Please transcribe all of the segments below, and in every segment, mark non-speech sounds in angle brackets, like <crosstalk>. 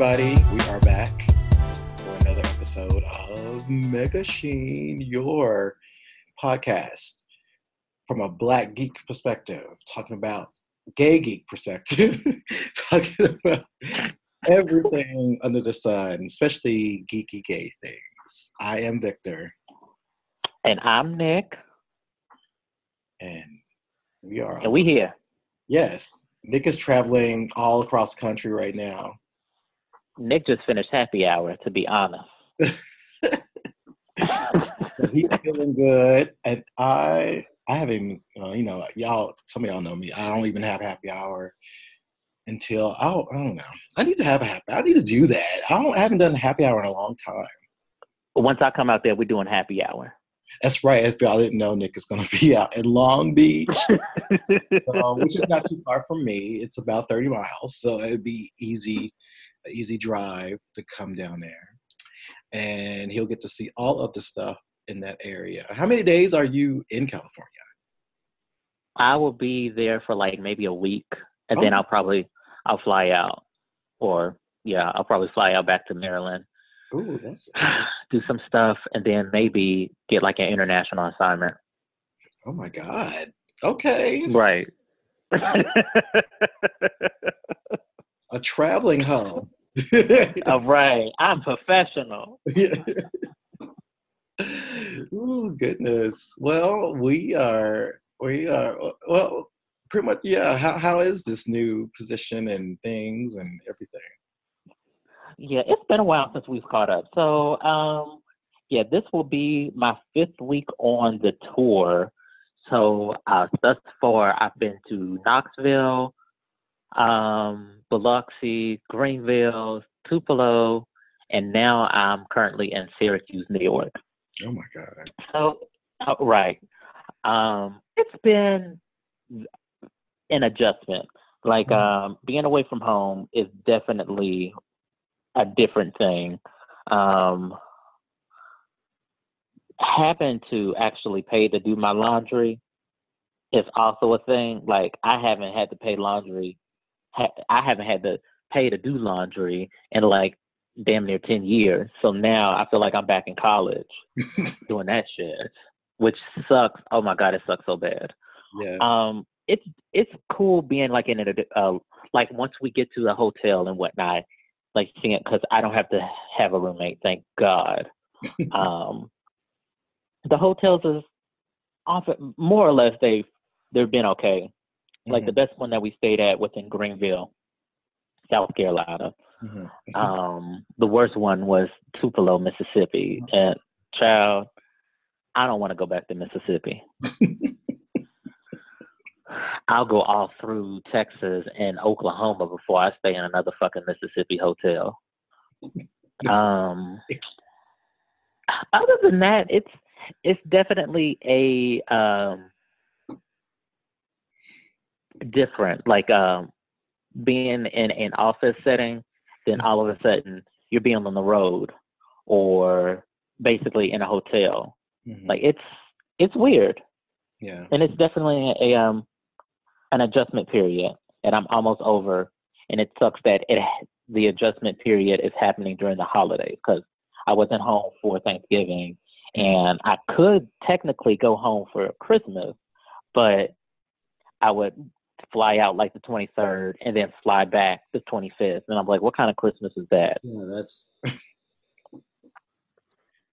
everybody. We are back for another episode of Mega Sheen, your podcast from a black geek perspective, talking about gay geek perspective, <laughs> talking about everything under the sun, especially geeky gay things. I am Victor. And I'm Nick. And we are. And we here. Yes. Nick is traveling all across the country right now. Nick just finished happy hour, to be honest. <laughs> he's feeling good, and I, I haven't, uh, you know, y'all, some of y'all know me. I don't even have happy hour until I don't, I don't know. I need to have a happy. I need to do that. I don't. I haven't done a happy hour in a long time. Once I come out there, we're doing happy hour. That's right. If y'all didn't know, Nick is going to be out in Long Beach, <laughs> so, which is not too far from me. It's about 30 miles, so it'd be easy, easy drive to come down there. And he'll get to see all of the stuff in that area. How many days are you in California? I will be there for like maybe a week, and oh. then I'll probably I'll fly out, or yeah, I'll probably fly out back to Maryland. Ooh, that's <sighs> do some stuff, and then maybe get like an international assignment. Oh my god! Okay, right. <laughs> a traveling home. <laughs> <laughs> All right, I'm professional. <laughs> oh goodness. Well, we are we are well pretty much yeah. How how is this new position and things and everything? Yeah, it's been a while since we've caught up. So um yeah, this will be my fifth week on the tour. So uh, thus far, I've been to Knoxville, um, Biloxi, Greenville, Tupelo, and now I'm currently in Syracuse, New York. Oh my God. So, uh, right. Um, it's been an adjustment. Like mm-hmm. um, being away from home is definitely a different thing. Um, having to actually pay to do my laundry is also a thing. Like I haven't had to pay laundry. I haven't had to pay to do laundry in like damn near 10 years. So now I feel like I'm back in college <laughs> doing that shit, which sucks. Oh my God, it sucks so bad. Yeah. Um, it's, it's cool being like in a, uh, like once we get to the hotel and whatnot, like seeing cause I don't have to have a roommate, thank God. <laughs> um, the hotels is often more or less they, they've been okay. Mm-hmm. Like the best one that we stayed at was in Greenville, South Carolina Mm-hmm. mm-hmm. Um, the worst one was Tupelo, Mississippi. Mm-hmm. And child, I don't want to go back to Mississippi. <laughs> I'll go all through Texas and Oklahoma before I stay in another fucking Mississippi hotel. Um, other than that, it's it's definitely a um, different. Like um, being in an office setting then all of a sudden you're being on the road or basically in a hotel. Mm-hmm. Like it's it's weird. Yeah. And it's definitely a, a um an adjustment period and I'm almost over and it sucks that it the adjustment period is happening during the holidays cuz I wasn't home for Thanksgiving and I could technically go home for Christmas, but I would fly out like the 23rd and then fly back the 25th. And I'm like, what kind of Christmas is that? Yeah, that's <laughs>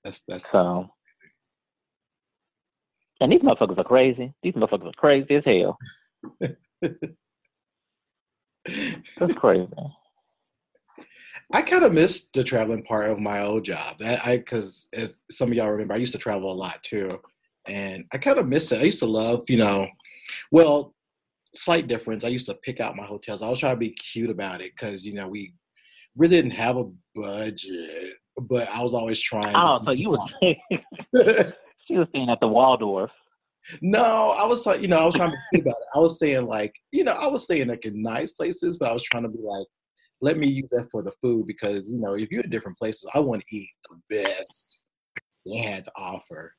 that's that's so. And these motherfuckers are crazy. These motherfuckers are crazy as hell. <laughs> that's crazy. I kind of missed the traveling part of my old job. That I because if some of y'all remember, I used to travel a lot too, and I kind of miss it. I used to love, you know, well, slight difference. I used to pick out my hotels. I was trying to be cute about it because you know we really didn't have a budget, but I was always trying. Oh, so you was <laughs> <laughs> she was staying at the Waldorf. No, I was like, you know, I was trying to think about it. I was staying like, you know, I was staying like in nice places, but I was trying to be like, let me use that for the food because you know, if you're in different places, I want to eat the best they had to offer.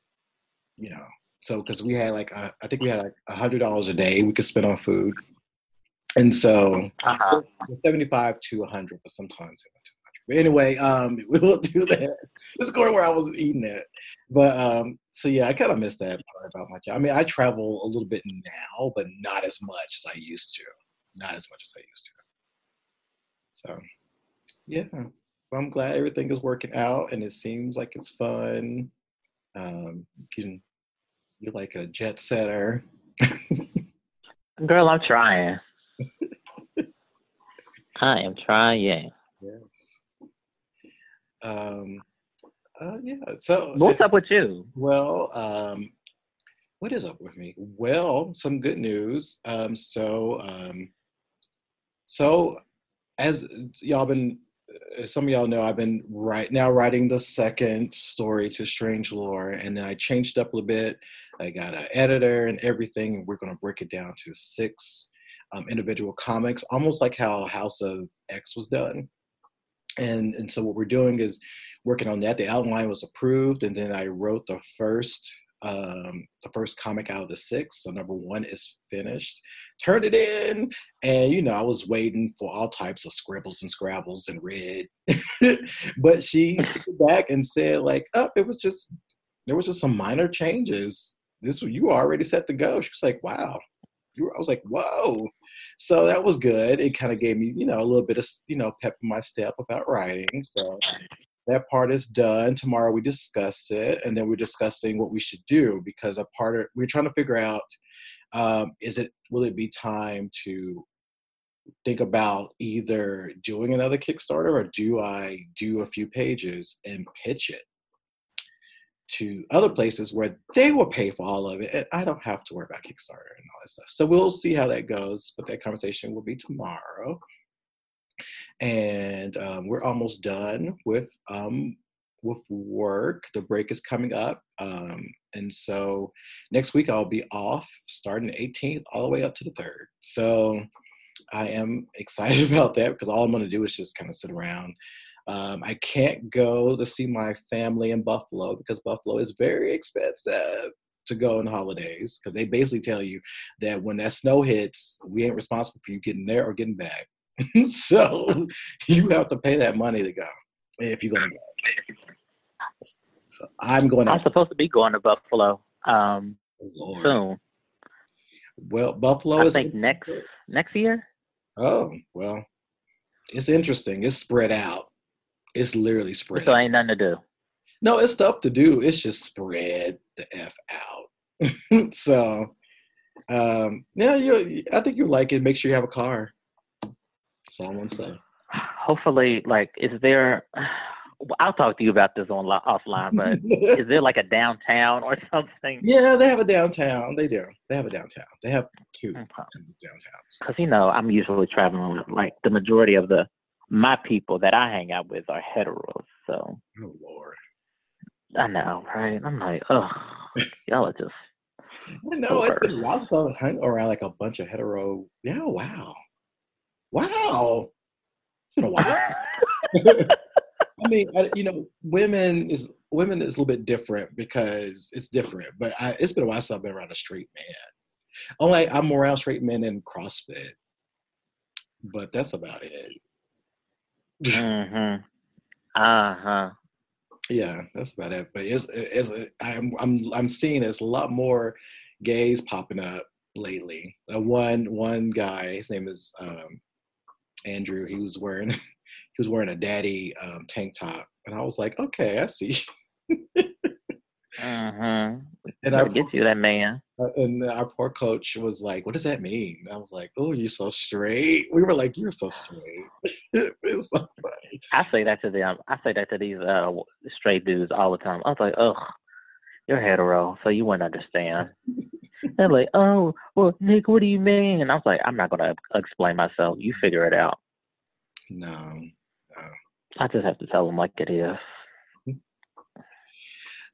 You know, so because we had like uh, I think we had like a hundred dollars a day we could spend on food, and so uh-huh. seventy five to a hundred, but sometimes it went to But anyway, um, <laughs> we will do that. Let's go to where I was eating at. But um, so yeah, I kind of miss that part about my job. I mean, I travel a little bit now, but not as much as I used to. Not as much as I used to. So yeah, I'm glad everything is working out, and it seems like it's fun. Um, you can you're like a jet setter. Girl, I'm trying. I am trying. Yes. Um, uh, yeah. So what's up with you? Well, um, what is up with me? Well, some good news. Um, so, um, so as y'all been, as some of y'all know, I've been right now writing the second story to Strange Lore, and then I changed up a little bit. I got an editor and everything. and We're going to break it down to six um, individual comics, almost like how House of X was done. And and so what we're doing is working on that. The outline was approved, and then I wrote the first um the first comic out of the six so number one is finished turned it in and you know i was waiting for all types of scribbles and scrabbles and red <laughs> but she <laughs> back and said like oh it was just there was just some minor changes this you were already set to go she was like wow you I was like, whoa. So that was good. It kind of gave me, you know, a little bit of, you know, pep in my step about writing. So that part is done. Tomorrow we discuss it, and then we're discussing what we should do because a part of we're trying to figure out um, is it will it be time to think about either doing another Kickstarter or do I do a few pages and pitch it to other places where they will pay for all of it. And I don't have to worry about Kickstarter and all that stuff. So we'll see how that goes. But that conversation will be tomorrow. And um, we're almost done with um, with work. The break is coming up. Um, and so next week I'll be off starting the 18th all the way up to the 3rd. So I am <laughs> excited about that because all I'm going to do is just kind of sit around um, I can't go to see my family in Buffalo because Buffalo is very expensive to go the holidays because they basically tell you that when that snow hits, we ain't responsible for you getting there or getting back. <laughs> so you have to pay that money to go if you're going to go. So I'm going. I'm supposed to be going to Buffalo um, oh, soon. Well, Buffalo I is. Think next next year. Oh well, it's interesting. It's spread out. It's literally spread. So ain't nothing to do. No, it's stuff to do. It's just spread the f out. <laughs> so, um, yeah, you. I think you like it. Make sure you have a car. That's all I'm gonna say. Hopefully, like, is there? I'll talk to you about this on offline, but is there like a downtown or something? <laughs> Yeah, they have a downtown. They do. They have a downtown. They have two okay. downtowns. Because you know, I'm usually traveling with like the majority of the my people that I hang out with are heteros. So. Oh Lord. I know, right? I'm like, oh, <laughs> y'all are just. I know it's been since I hung around like a bunch of hetero. Yeah, wow, wow. It's been a while. <laughs> I mean, I, you know, women is women is a little bit different because it's different. But I, it's been a while since I've been around a straight man. Only I'm around straight men in CrossFit, but that's about it. mm-hmm. <laughs> Uh huh. Yeah, that's about it. But it's, it's I'm I'm I'm seeing there's a lot more gays popping up lately. Uh, one one guy, his name is um, Andrew. He was wearing <laughs> he was wearing a daddy um, tank top, and I was like, okay, I see. Mm-hmm. And I get you that man. Uh, and our poor coach was like, "What does that mean?" And I was like, "Oh, you're so straight." We were like, "You're so straight." <laughs> it was so funny. I say that to them. I say that to these uh, straight dudes all the time. I was like, "Ugh, you're hetero, so you wouldn't understand." They're like, "Oh, well, Nick, what do you mean?" And I was like, "I'm not gonna explain myself. You figure it out." No, no. I just have to tell them like it is. Mm-hmm.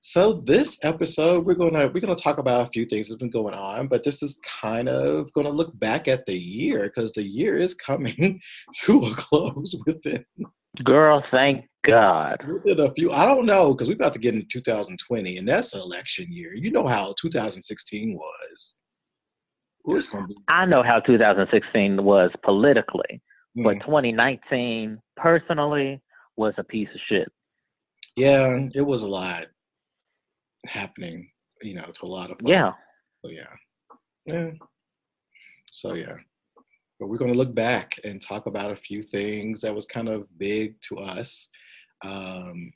So this episode, we're gonna we're gonna talk about a few things that's been going on, but this is kind of gonna look back at the year because the year is coming <laughs> to a close within. Girl, thank God. Within a few, I don't know because we're about to get into 2020, and that's election year. You know how 2016 was. I know how 2016 was politically, mm. but 2019 personally was a piece of shit. Yeah, it was a lot happening, you know, to a lot of folks. Yeah. So yeah. Yeah. So yeah. But we're gonna look back and talk about a few things that was kind of big to us. Um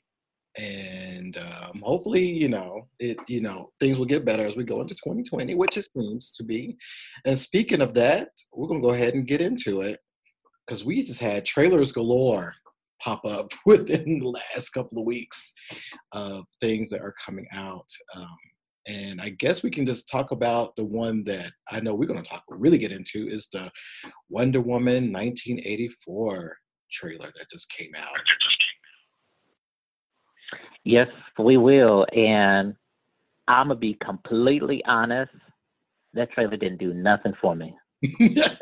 and um, hopefully, you know, it, you know, things will get better as we go into 2020, which it seems to be. And speaking of that, we're gonna go ahead and get into it because we just had trailers galore pop up <laughs> within the last couple of weeks of things that are coming out. Um, and I guess we can just talk about the one that I know we're going to talk really get into is the Wonder Woman 1984 trailer that just came out. Yes, we will. And I'm to be completely honest. That trailer didn't do nothing for me. <laughs> the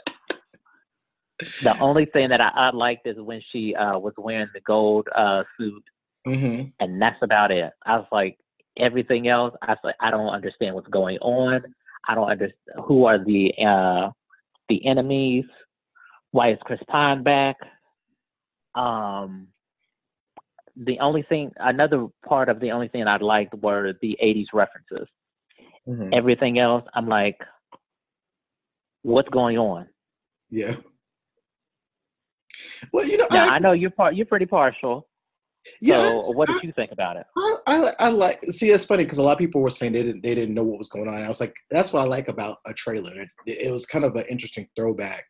only thing that I, I liked is when she uh, was wearing the gold uh, suit, mm-hmm. and that's about it. I was like, everything else, I was like, I don't understand what's going on. I don't understand who are the uh, the enemies. Why is Chris Pine back? Um, the only thing, another part of the only thing I liked were the '80s references. Mm-hmm. Everything else, I'm like, what's going on? Yeah. Well, you know, now, I, I know you're part. You're pretty partial. yeah. So, what did I- you think about it? I, I, I like see it's funny because a lot of people were saying they didn't they didn't know what was going on. I was like, that's what I like about a trailer. It, it was kind of an interesting throwback.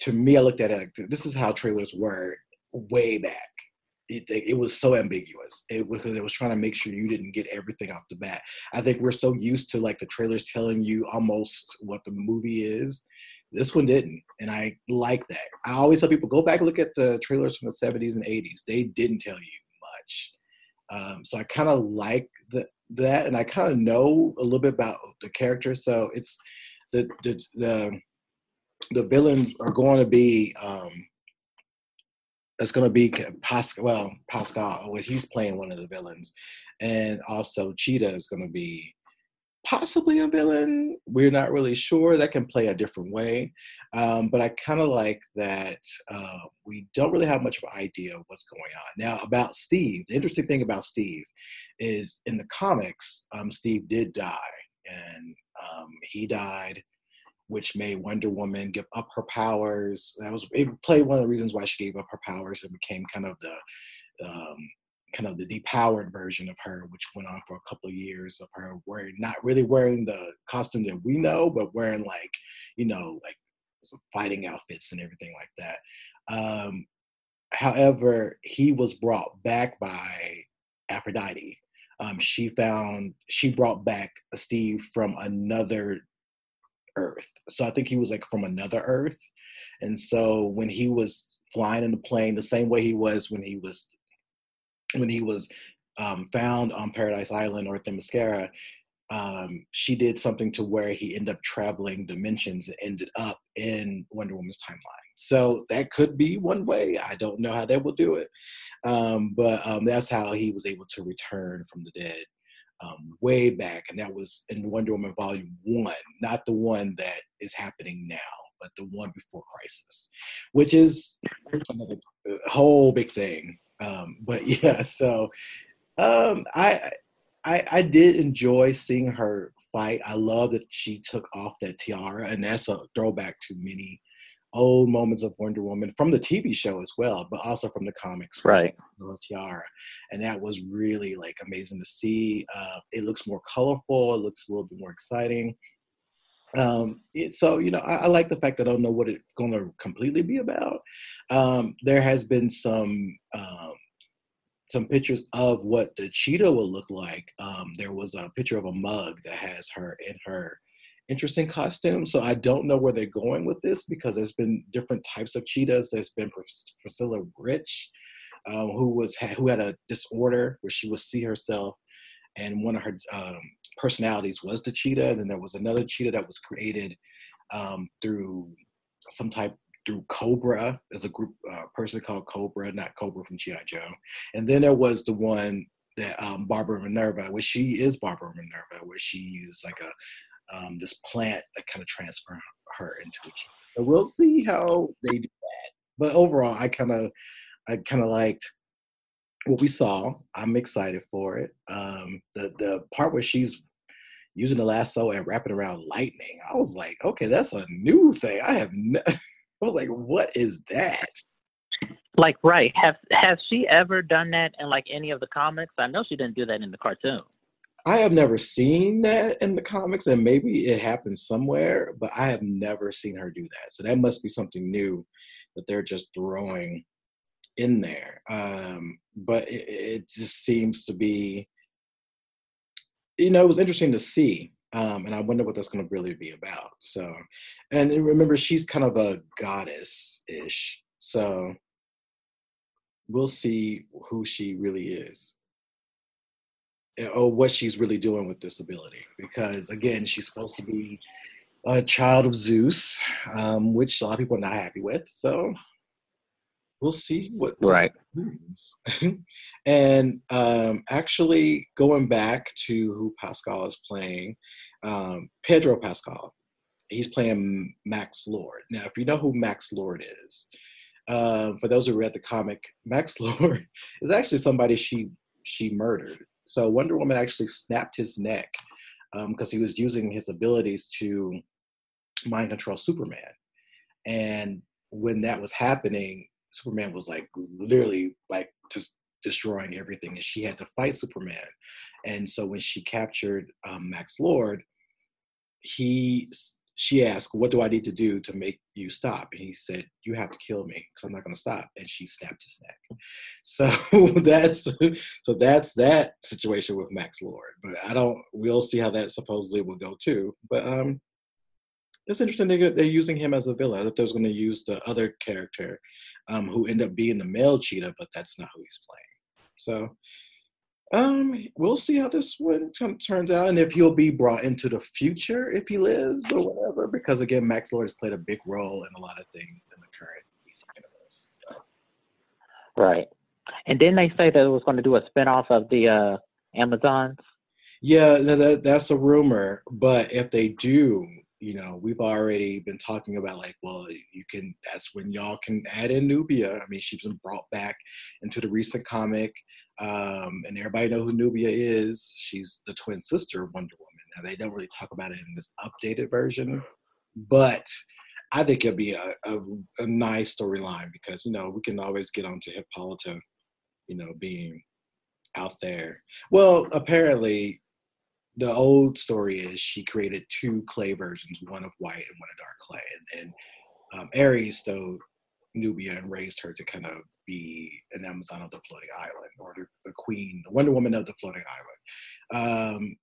To me, I looked at it like this is how trailers were way back. It, it was so ambiguous. It was it was trying to make sure you didn't get everything off the bat. I think we're so used to like the trailers telling you almost what the movie is. This one didn't, and I like that. I always tell people go back and look at the trailers from the 70s and 80s. They didn't tell you much. Um, so I kind of like the, that, and I kind of know a little bit about the characters. So it's the the the, the villains are going to be. Um, it's going to be Pascal. Well, Pascal, which he's playing one of the villains, and also Cheetah is going to be possibly a villain. We're not really sure. That can play a different way. Um, but I kind of like that uh, we don't really have much of an idea of what's going on. Now, about Steve, the interesting thing about Steve is in the comics, um, Steve did die, and um, he died. Which made Wonder Woman give up her powers. That was it. Played one of the reasons why she gave up her powers and became kind of the um, kind of the depowered version of her, which went on for a couple of years of her wearing not really wearing the costume that we know, but wearing like, you know, like fighting outfits and everything like that. Um, however, he was brought back by Aphrodite. Um, she found she brought back Steve from another Earth. So I think he was like from another Earth. And so when he was flying in the plane, the same way he was when he was when he was um, found on Paradise Island or Themyscira, um, she did something to where he ended up traveling dimensions and ended up in Wonder Woman's timeline. So that could be one way. I don't know how they will do it, um, but um, that's how he was able to return from the dead um, way back, and that was in Wonder Woman Volume One, not the one that is happening now, but the one before Crisis, which is another whole big thing. Um, but <laughs> yeah, so um, I, I I did enjoy seeing her fight. I love that she took off that tiara, and that's a throwback to many old moments of Wonder Woman from the TV show as well, but also from the comics. Right. The tiara, and that was really like amazing to see. Uh, it looks more colorful. It looks a little bit more exciting. Um, it- so you know, I, I like the fact that I don't know what it's going to completely be about. Um, there has been some um, some pictures of what the cheetah will look like. Um, there was a picture of a mug that has her in her interesting costume. So I don't know where they're going with this because there's been different types of cheetahs. There's been Pris- Priscilla Rich, um, who was who had a disorder where she would see herself, and one of her um, personalities was the cheetah. And then there was another cheetah that was created um, through some type through Cobra. There's a group uh, person called Cobra, not Cobra from GI Joe. And then there was the one that um, Barbara Minerva, where she is Barbara Minerva, where she used like a um, this plant that kind of transferred her into a cheetah. So we'll see how they do that. But overall, I kind of I kind of liked what we saw. I'm excited for it. Um, the the part where she's using the lasso and wrapping around lightning, I was like, okay, that's a new thing. I have. <laughs> I was like, what is that? Like, right? Have has she ever done that in like any of the comics? I know she didn't do that in the cartoon. I have never seen that in the comics, and maybe it happened somewhere, but I have never seen her do that. So that must be something new that they're just throwing in there. Um, but it, it, just seems to be, you know, it was interesting to see. Um, and I wonder what that's going to really be about. So, and remember, she's kind of a goddess ish. So we'll see who she really is or what she's really doing with this ability. Because again, she's supposed to be a child of Zeus, um, which a lot of people are not happy with. So we'll see what right <laughs> and um, actually going back to who pascal is playing um, pedro pascal he's playing max lord now if you know who max lord is uh, for those who read the comic max <laughs> lord is actually somebody she she murdered so wonder woman actually snapped his neck because um, he was using his abilities to mind control superman and when that was happening Superman was like literally like just destroying everything, and she had to fight Superman. And so when she captured um, Max Lord, he she asked, "What do I need to do to make you stop?" And he said, "You have to kill me because I'm not going to stop." And she snapped his neck. <laughs> So <laughs> that's so that's that situation with Max Lord. But I don't. We'll see how that supposedly will go too. But um, it's interesting they, they're using him as a villain. That thought they was going to use the other character um, who end up being the male cheetah, but that's not who he's playing. So um, we'll see how this one turns out, and if he'll be brought into the future if he lives or whatever. Because again, Max Lord has played a big role in a lot of things in the current DC universe. So. Right, and didn't they say that it was going to do a spinoff of the uh, Amazons? Yeah, that, that's a rumor. But if they do, you know, we've already been talking about like, well, you can. That's when y'all can add in Nubia. I mean, she's been brought back into the recent comic, um, and everybody know who Nubia is. She's the twin sister of Wonder Woman. Now they don't really talk about it in this updated version, but I think it'd be a, a, a nice storyline because you know we can always get onto Hippolyta, you know, being out there. Well, apparently the old story is she created two clay versions, one of white and one of dark clay, and then um, Ares stole Nubia and raised her to kind of be an Amazon of the floating island or the, the queen, the Wonder Woman of the floating island. Um,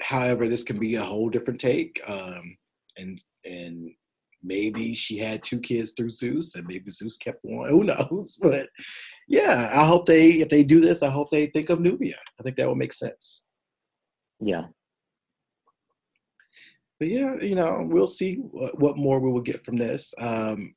however, this can be a whole different take, um, and and maybe she had two kids through Zeus, and maybe Zeus kept one. <laughs> Who knows? But yeah, I hope they if they do this, I hope they think of Nubia. I think that would make sense. Yeah. But yeah, you know, we'll see what, what more we will get from this. Um,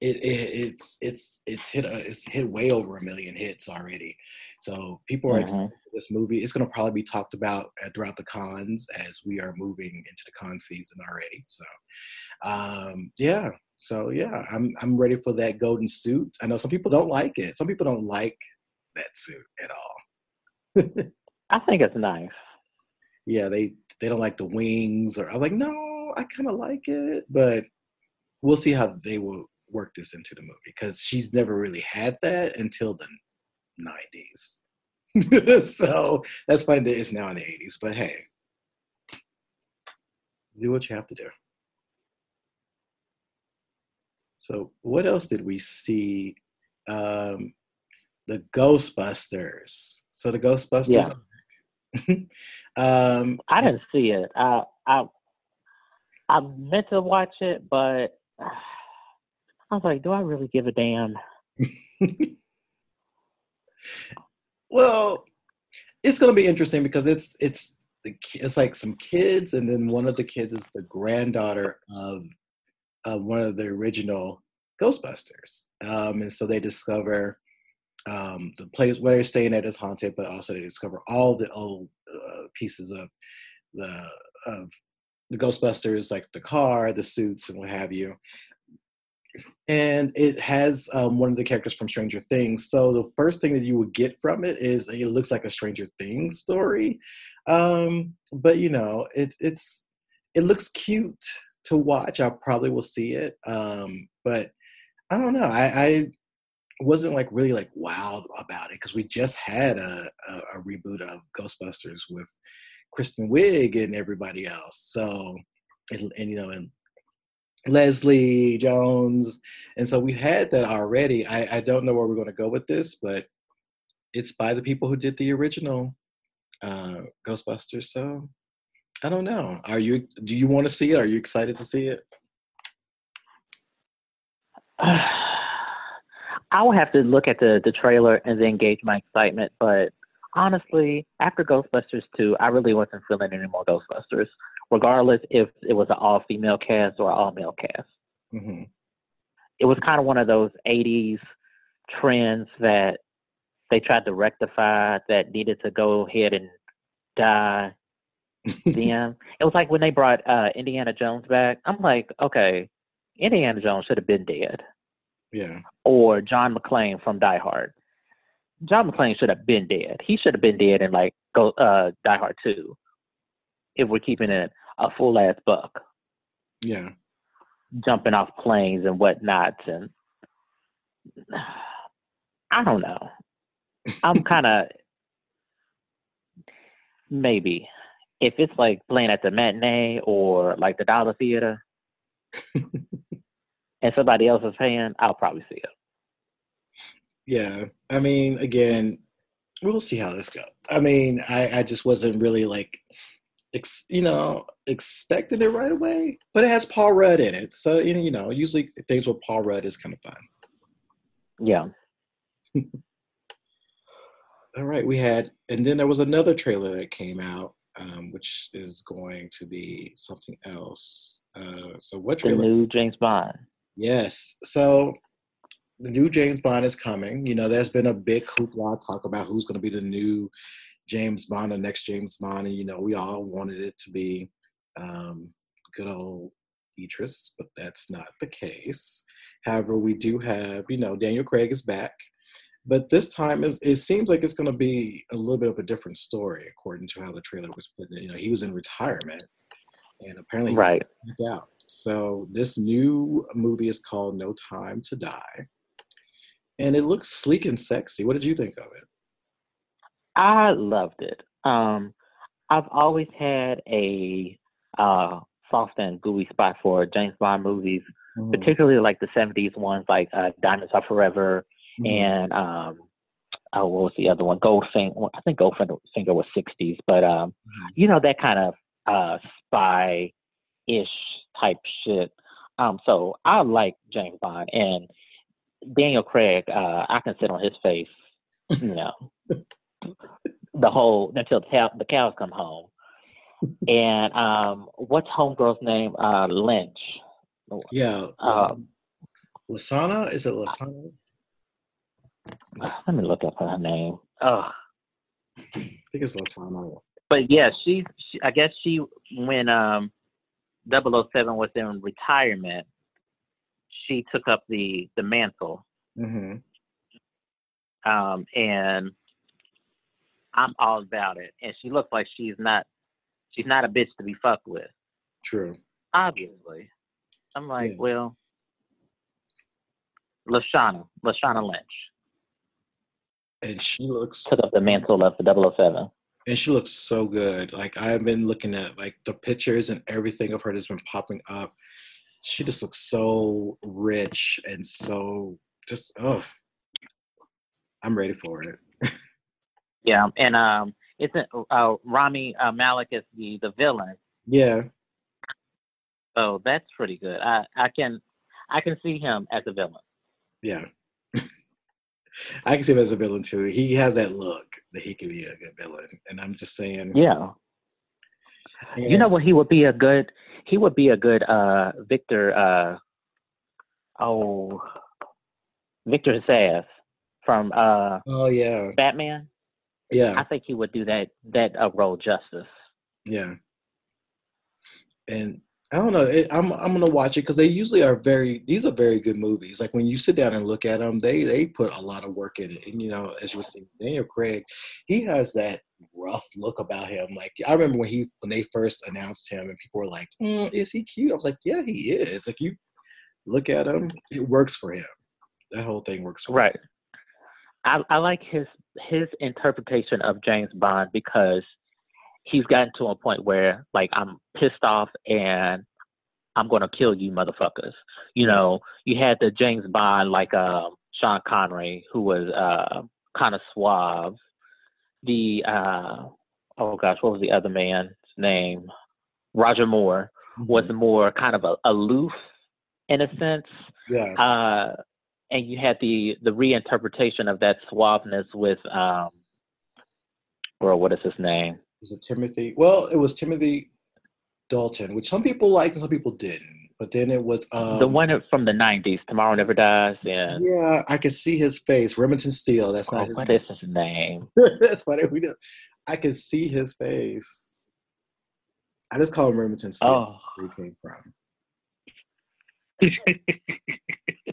it, it, it's it's it's hit a, it's hit way over a million hits already. So people are mm-hmm. excited for this movie. It's going to probably be talked about throughout the cons as we are moving into the con season already. So um, yeah, so yeah, I'm I'm ready for that golden suit. I know some people don't like it. Some people don't like that suit at all. <laughs> I think it's nice yeah, they they don't like the wings, or I'm like, no, I kind of like it, but we'll see how they will work this into the movie because she's never really had that until the 90s. <laughs> so that's fine that it's now in the 80s, but hey, do what you have to do. So, what else did we see? Um, the Ghostbusters. So the Ghostbusters yeah. <laughs> um, I didn't see it. I I I meant to watch it, but <sighs> I was like, do I really give a damn? <laughs> well, it's going to be interesting because it's it's it's like some kids, and then one of the kids is the granddaughter of of one of the original Ghostbusters, um, and so they discover um, the place where they're staying at is haunted, but also they discover all the old uh, pieces of the of the Ghostbusters, like the car, the suits, and what have you. And it has um, one of the characters from Stranger Things. So the first thing that you would get from it is it looks like a Stranger Things story, um, but you know it, it's it looks cute to watch. I probably will see it, um, but I don't know. I, I wasn't like really like wild about it because we just had a, a, a, reboot of Ghostbusters with Kristen Wiig and everybody else. So and, and you know and Leslie Jones, and so we've had that already. I, I don't know where we're going to go with this, but it's by the people who did the original uh, Ghostbusters. So I don't know. Are you? Do you want to see it? Are you excited to see it? <sighs> I will have to look at the the trailer and then gauge my excitement. But honestly, after Ghostbusters 2, I really wasn't feeling any more Ghostbusters, regardless if it was an all female cast or all male cast. Mm-hmm. It was kind of one of those 80s trends that they tried to rectify that needed to go ahead and die. <laughs> then it was like when they brought uh, Indiana Jones back. I'm like, okay, Indiana Jones should have been dead. Yeah. Or John McClane from Die Hard. John McClane should have been dead. He should have been dead in like go uh Die Hard two. If we're keeping it a full ass buck. Yeah. Jumping off planes and whatnot and I don't know. I'm <laughs> kinda maybe. If it's like playing at the matinee or like the dollar theater <laughs> and somebody else is paying, I'll probably see it yeah i mean again we'll see how this goes i mean i i just wasn't really like ex, you know expecting it right away but it has paul rudd in it. So you know usually things with paul rudd is kind of fun. Yeah. <laughs> All right we had and then there was another trailer that came out um, which is going to be something else. Uh, so what trailer? the new james bond. Yes. So the new James Bond is coming. You know, there's been a big hoopla talk about who's going to be the new James Bond, the next James Bond, and you know, we all wanted it to be um, good old Idris, but that's not the case. However, we do have, you know, Daniel Craig is back, but this time is it seems like it's going to be a little bit of a different story, according to how the trailer was put. In. You know, he was in retirement, and apparently right out. So this new movie is called No Time to Die and it looks sleek and sexy. What did you think of it? I loved it. Um, I've always had a uh, soft and gooey spot for James Bond movies, mm-hmm. particularly like the '70s ones, like uh, Diamonds Are Forever, mm-hmm. and um, oh, what was the other one? Goldfinger. I think Goldfinger was '60s, but um, mm-hmm. you know that kind of uh, spy-ish type shit. Um, so I like James Bond, and Daniel Craig, uh, I can sit on his face, you know, <laughs> the whole until the cows come home. <laughs> And um, what's homegirl's name? Uh, Lynch. Yeah. Uh, um, Lasana? Is it Lasana? Let me look up her name. Oh. I think it's Lasana. But yeah, she, she I guess she when um 007 was in retirement, she took up the the mantle. Mm-hmm. Um, and I'm all about it. And she looks like she's not she's not a bitch to be fucked with. True. Obviously. I'm like, yeah. well, Lashana, Lashana Lynch. And she looks took up the mantle of the 007. And she looks so good. Like I've been looking at like the pictures and everything of her that's been popping up she just looks so rich and so just oh i'm ready for it yeah and um isn't uh rami uh, malek is the the villain yeah so that's pretty good i i can i can see him as a villain yeah <laughs> I can see him as a villain too. He has that look that he could be a good villain, and I'm just saying. Yeah. And, you know what? He would be a good he would be a good uh Victor uh oh Victor Zsasz from uh oh yeah Batman. Yeah, I think he would do that that uh, role justice. Yeah, and I don't know. It, I'm I'm gonna watch it because they usually are very. These are very good movies. Like when you sit down and look at them, they they put a lot of work in it. And you know, as you were saying, Daniel Craig, he has that rough look about him. Like I remember when he when they first announced him, and people were like, mm, "Is he cute?" I was like, "Yeah, he is." Like you look at him, it works for him. That whole thing works. For right. Him. I I like his his interpretation of James Bond because he's gotten to a point where like I'm pissed off and I'm gonna kill you motherfuckers. You know, you had the James Bond like uh, Sean Connery who was uh kind of suave. The uh oh gosh, what was the other man's name? Roger Moore mm-hmm. was more kind of a, aloof in a sense. Yeah. Uh and you had the the reinterpretation of that suaveness with um or what is his name? Was it Timothy? Well, it was Timothy Dalton, which some people like and some people didn't. But then it was um, the one from the '90s, "Tomorrow Never Dies." Yeah, yeah, I could see his face, Remington Steele. That's not oh, his what name. is his name? <laughs> That's funny. We do. I could see his face. I just call him Remington Steele. Oh. Where he came from. <laughs>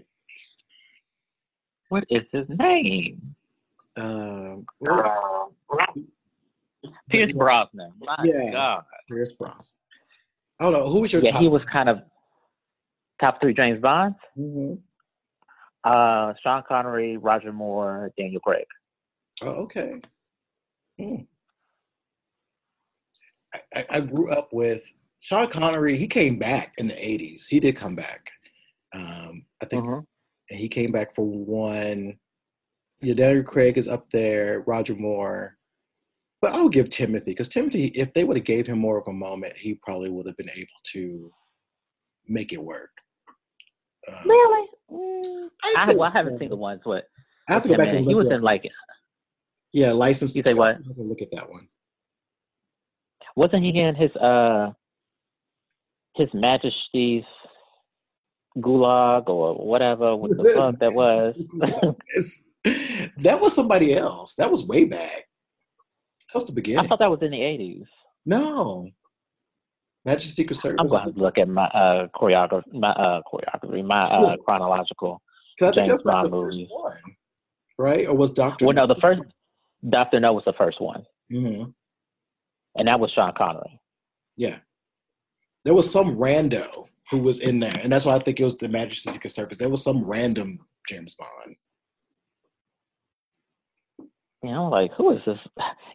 what is his name? Um, well, Pierce Brosnan. My yeah, God. Pierce Brosnan. I don't know who was your. Yeah, top he was kind of top three James Bonds. Mm-hmm. Uh, Sean Connery, Roger Moore, Daniel Craig. Oh, okay. Hmm. I, I, grew up with Sean Connery. He came back in the '80s. He did come back. Um, I think mm-hmm. He came back for one. Yeah, Daniel Craig is up there. Roger Moore. But I would give Timothy because Timothy, if they would have gave him more of a moment, he probably would have been able to make it work. Um, really? Mm, I, I, well, I haven't seen the ones with. I have to go back and look He was in like. Yeah, license. You say what? Look at that one. Wasn't he in his uh his Majesty's gulag or whatever? What the fuck that was? <laughs> <laughs> that was somebody else. That was way back. That was the beginning. I thought that was in the eighties. No. Magic Secret Service. I'm going to look at my uh, choreography, my uh, choreography, my uh, chronological I think that's Bond movies. One, right? Or was Doctor? Well, no, the first Doctor No was the first one, mm-hmm. and that was Sean Connery. Yeah, there was some rando who was in there, and that's why I think it was the Majesty Secret Service. There was some random James Bond. You know, like who is this?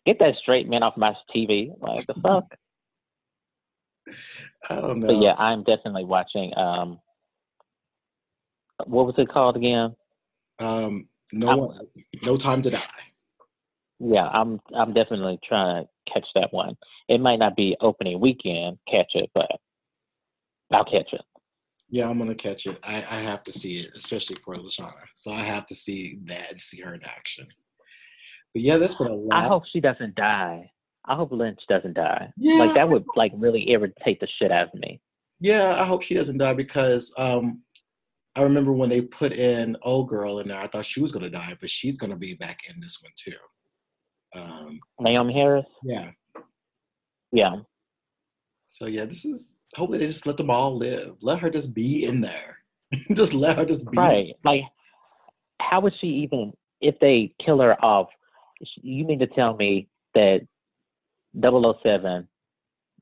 Get that straight man off my TV. Like the fuck. <laughs> I don't know. But yeah, I'm definitely watching. Um, what was it called again? Um, no, no time to die. Yeah, I'm. I'm definitely trying to catch that one. It might not be opening weekend catch it, but I'll catch it. Yeah, I'm gonna catch it. I, I have to see it, especially for Lashana. So I have to see that and see her in action. But yeah, that's what a lot. I hope she doesn't die. I hope Lynch doesn't die. Yeah. Like that would like really irritate the shit out of me. Yeah, I hope she doesn't die because um I remember when they put in old girl in there, I thought she was gonna die, but she's gonna be back in this one too. Um Naomie Harris? Yeah. Yeah. So yeah, this is hopefully they just let them all live. Let her just be in there. <laughs> just let her just be Right. Like how would she even if they kill her off you mean to tell me that 007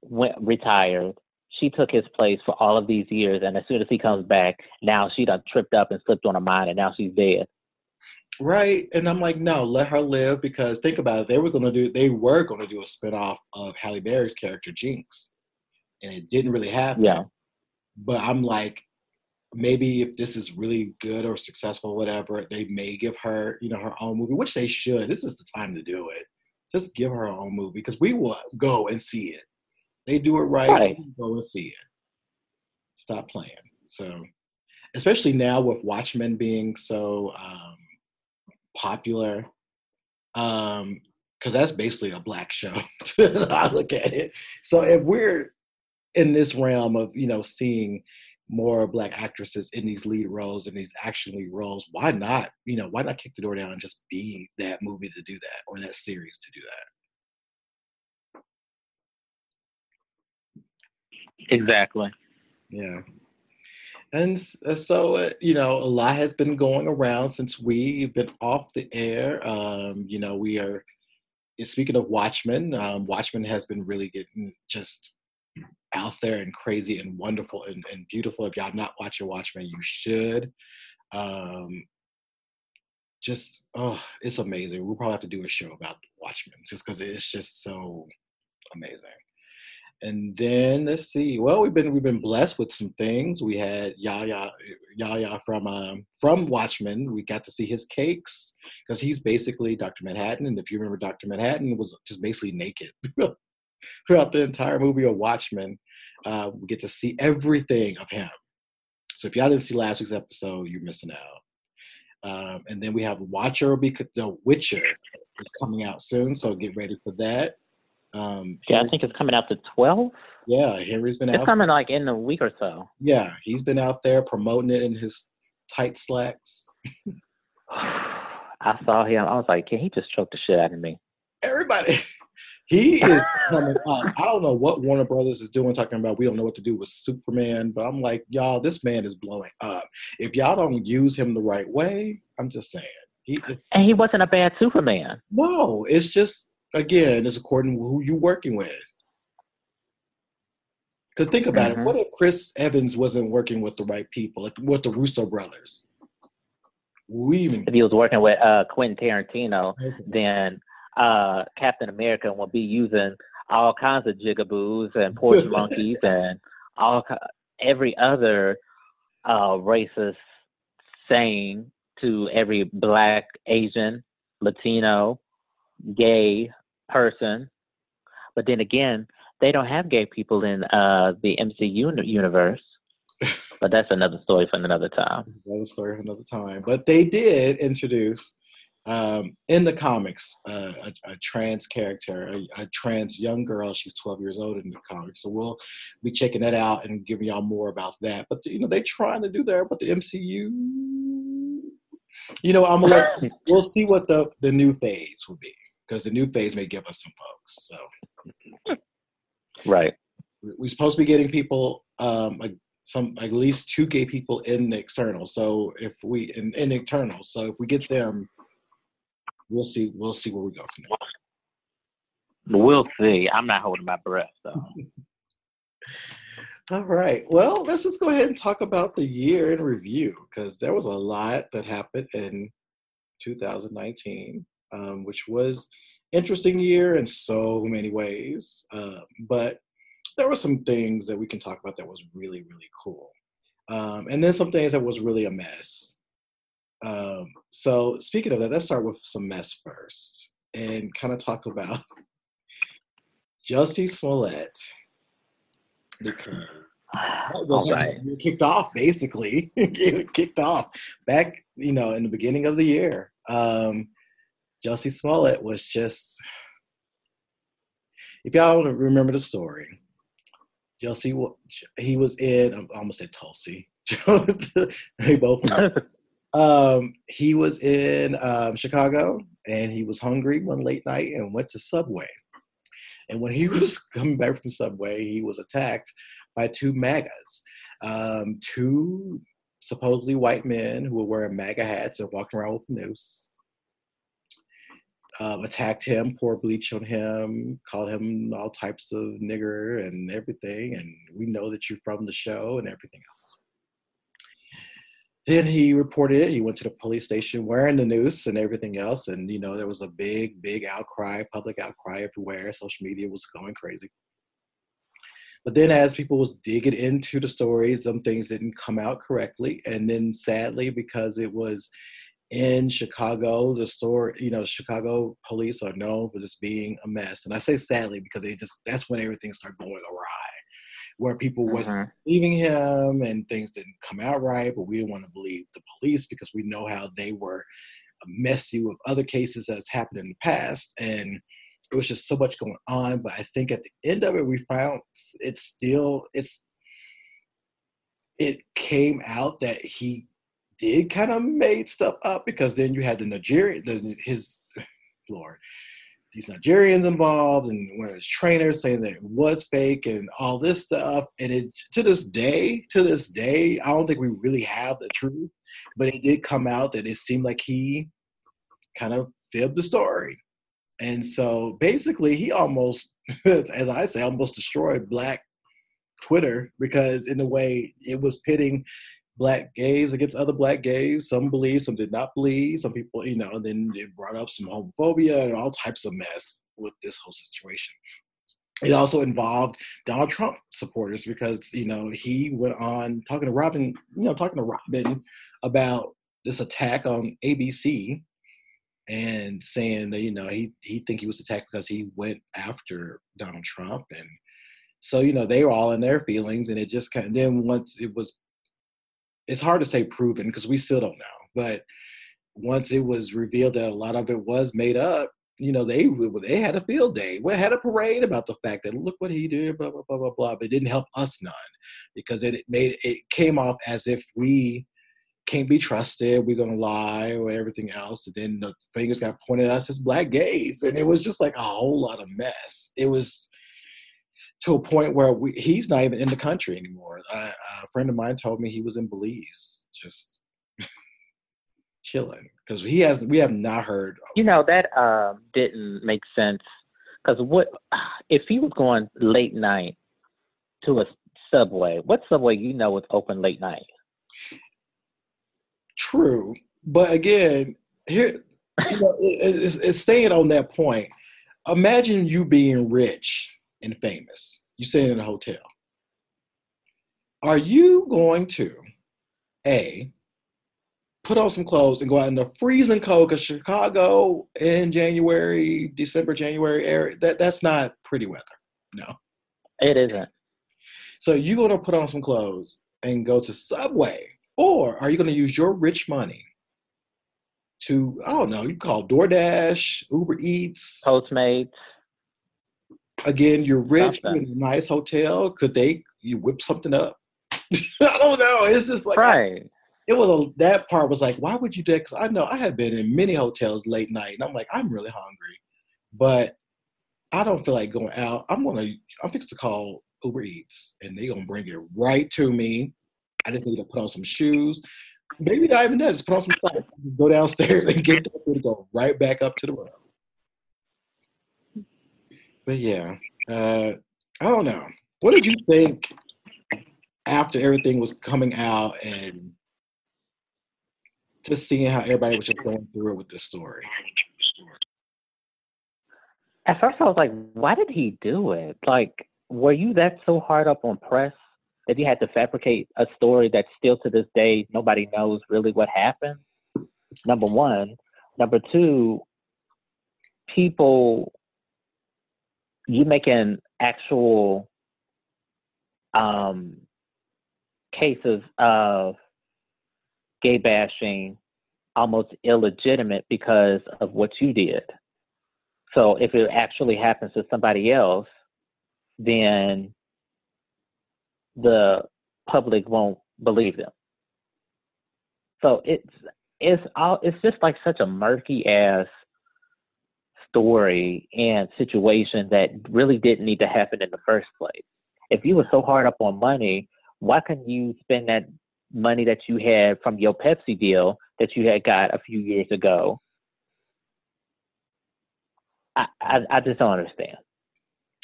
went retired. She took his place for all of these years, and as soon as he comes back, now she done tripped up and slipped on her mind, and now she's dead. Right, and I'm like, no, let her live because think about it. They were gonna do, they were gonna do a spinoff of Halle Berry's character Jinx, and it didn't really happen. Yeah. But I'm like, maybe if this is really good or successful, whatever, they may give her, you know, her own movie, which they should. This is the time to do it. Just give her her own movie because we will go and see it. They do it right, right. go and see it. Stop playing. So, especially now with Watchmen being so um, popular, because um, that's basically a black show. <laughs> I look at it. So if we're in this realm of you know seeing more black actresses in these lead roles and these action lead roles, why not? You know, why not kick the door down and just be that movie to do that or that series to do that? Exactly. Yeah. And uh, so, uh, you know, a lot has been going around since we've been off the air. Um, you know, we are, speaking of Watchmen, um, Watchmen has been really getting just out there and crazy and wonderful and, and beautiful. If y'all not watching Watchmen, you should. Um, just, oh, it's amazing. We'll probably have to do a show about Watchmen just because it's just so amazing. And then let's see. Well, we've been we've been blessed with some things. We had Yahya Yahya from um, from Watchmen. We got to see his cakes because he's basically Dr. Manhattan. And if you remember, Dr. Manhattan was just basically naked <laughs> throughout the entire movie of Watchmen. Uh, we get to see everything of him. So if y'all didn't see last week's episode, you're missing out. Um, and then we have Watcher, because The Witcher is coming out soon, so get ready for that. Um, yeah, I think it's coming out the 12th. Yeah, Henry's been it's out. It's coming like in a week or so. Yeah, he's been out there promoting it in his tight slacks. <sighs> I saw him. I was like, can he just choke the shit out of me? Everybody. <laughs> He <laughs> is coming up. I don't know what Warner Brothers is doing, talking about we don't know what to do with Superman, but I'm like, y'all, this man is blowing up. If y'all don't use him the right way, I'm just saying. He, and he wasn't a bad Superman. No, it's just again, it's according to who you're working with. Because think about mm-hmm. it. What if Chris Evans wasn't working with the right people, like with the Russo brothers? We even if he was working with uh, Quentin Tarantino, then uh, Captain America will be using all kinds of jigaboos and porch <laughs> monkeys and all every other uh, racist saying to every black, Asian, Latino, gay, person. But then again, they don't have gay people in uh, the MCU universe. <laughs> but that's another story for another time. Another story for another time. But they did introduce um, in the comics uh, a, a, trans character, a, a, trans young girl. She's 12 years old in the comics, so we'll be checking that out and giving y'all more about that. But you know, they're trying to do that, but the MCU. You know, I'm gonna let, <laughs> we'll see what the the new phase will be because the new phase may give us some folks. So, right, we're supposed to be getting people, um, like some at least two gay people in the external. So if we in, in internal, so if we get them, we'll see. We'll see where we go from there. We'll see. I'm not holding my breath though. <laughs> All right. Well, let's just go ahead and talk about the year in review because there was a lot that happened in 2019 um, which was interesting year in so many ways. Uh, but there were some things that we can talk about that was really, really cool. Um, and then some things that was really a mess. Um, so speaking of that, let's start with some mess first and kind of talk about <laughs> Jussie Smollett because that was right. kicked off basically <laughs> kicked off back you know in the beginning of the year um, Jussie Smollett was just, if y'all remember the story, Jussie, he was in, I almost said Tulsi. <laughs> they both um, he was in um, Chicago and he was hungry one late night and went to Subway. And when he <laughs> was coming back from Subway, he was attacked by two MAGAs, um, two supposedly white men who were wearing MAGA hats and walking around with noose um, attacked him, poured bleach on him, called him all types of nigger and everything. And we know that you're from the show and everything else. Then he reported it. He went to the police station wearing the noose and everything else. And, you know, there was a big, big outcry, public outcry everywhere. Social media was going crazy. But then as people was digging into the story, some things didn't come out correctly. And then sadly, because it was in Chicago, the store, you know, Chicago police are known for just being a mess. And I say sadly because they just that's when everything started going where people mm-hmm. wasn't believing him and things didn't come out right, but we didn't want to believe the police because we know how they were messy with other cases that's happened in the past. And it was just so much going on. But I think at the end of it, we found it's still it's it came out that he did kind of made stuff up because then you had the Nigerian, the, his <sighs> Lord, these Nigerians involved and one of his trainers saying that it was fake and all this stuff. And it to this day, to this day, I don't think we really have the truth. But it did come out that it seemed like he kind of fibbed the story. And so basically he almost, <laughs> as I say, almost destroyed black Twitter because in a way it was pitting black gays against other black gays. Some believed, some did not believe. Some people, you know, and then it brought up some homophobia and all types of mess with this whole situation. It also involved Donald Trump supporters because you know he went on talking to Robin, you know, talking to Robin about this attack on ABC and saying that you know he he think he was attacked because he went after Donald Trump and so you know they were all in their feelings and it just kind of then once it was it's hard to say proven because we still don't know. But once it was revealed that a lot of it was made up, you know, they they had a field day. We had a parade about the fact that look what he did, blah blah blah blah blah. But it didn't help us none because it made it came off as if we can't be trusted. We're gonna lie or everything else. And then the fingers got pointed at us as black gays, and it was just like a whole lot of mess. It was to a point where we, he's not even in the country anymore. Uh, a friend of mine told me he was in Belize, just <laughs> chilling, because he has. We have not heard. You know that uh, didn't make sense. Because what if he was going late night to a subway? What subway you know is open late night? True, but again, here you know, it, it's, it's staying on that point. Imagine you being rich and famous. You're staying in a hotel. Are you going to, A, put on some clothes and go out in the freezing cold because Chicago in January, December, January area, that, that's not pretty weather. No. It isn't. So you're going to put on some clothes and go to Subway, or are you going to use your rich money to, I don't know, you call DoorDash, Uber Eats, Postmates, Again, you're rich, you're in a nice hotel. Could they you whip something up? <laughs> I don't know. It's just like right. I, it was a that part was like, why would you do? That? Because I know I have been in many hotels late night, and I'm like, I'm really hungry, but I don't feel like going out. I'm gonna I'm fixed to call Uber Eats, and they're gonna bring it right to me. I just need to put on some shoes. Maybe not even that. Just put on some socks. Just go downstairs and get that food to go right back up to the room but yeah, uh, I don't know. What did you think after everything was coming out and just seeing how everybody was just going through it with this story? At first, I was like, why did he do it? Like, were you that so hard up on press that you had to fabricate a story that still to this day nobody knows really what happened? Number one. Number two, people you making actual um, cases of gay bashing almost illegitimate because of what you did. So if it actually happens to somebody else, then the public won't believe them. So it's it's all it's just like such a murky ass story and situation that really didn't need to happen in the first place. If you were so hard up on money, why couldn't you spend that money that you had from your Pepsi deal that you had got a few years ago? I, I, I just don't understand.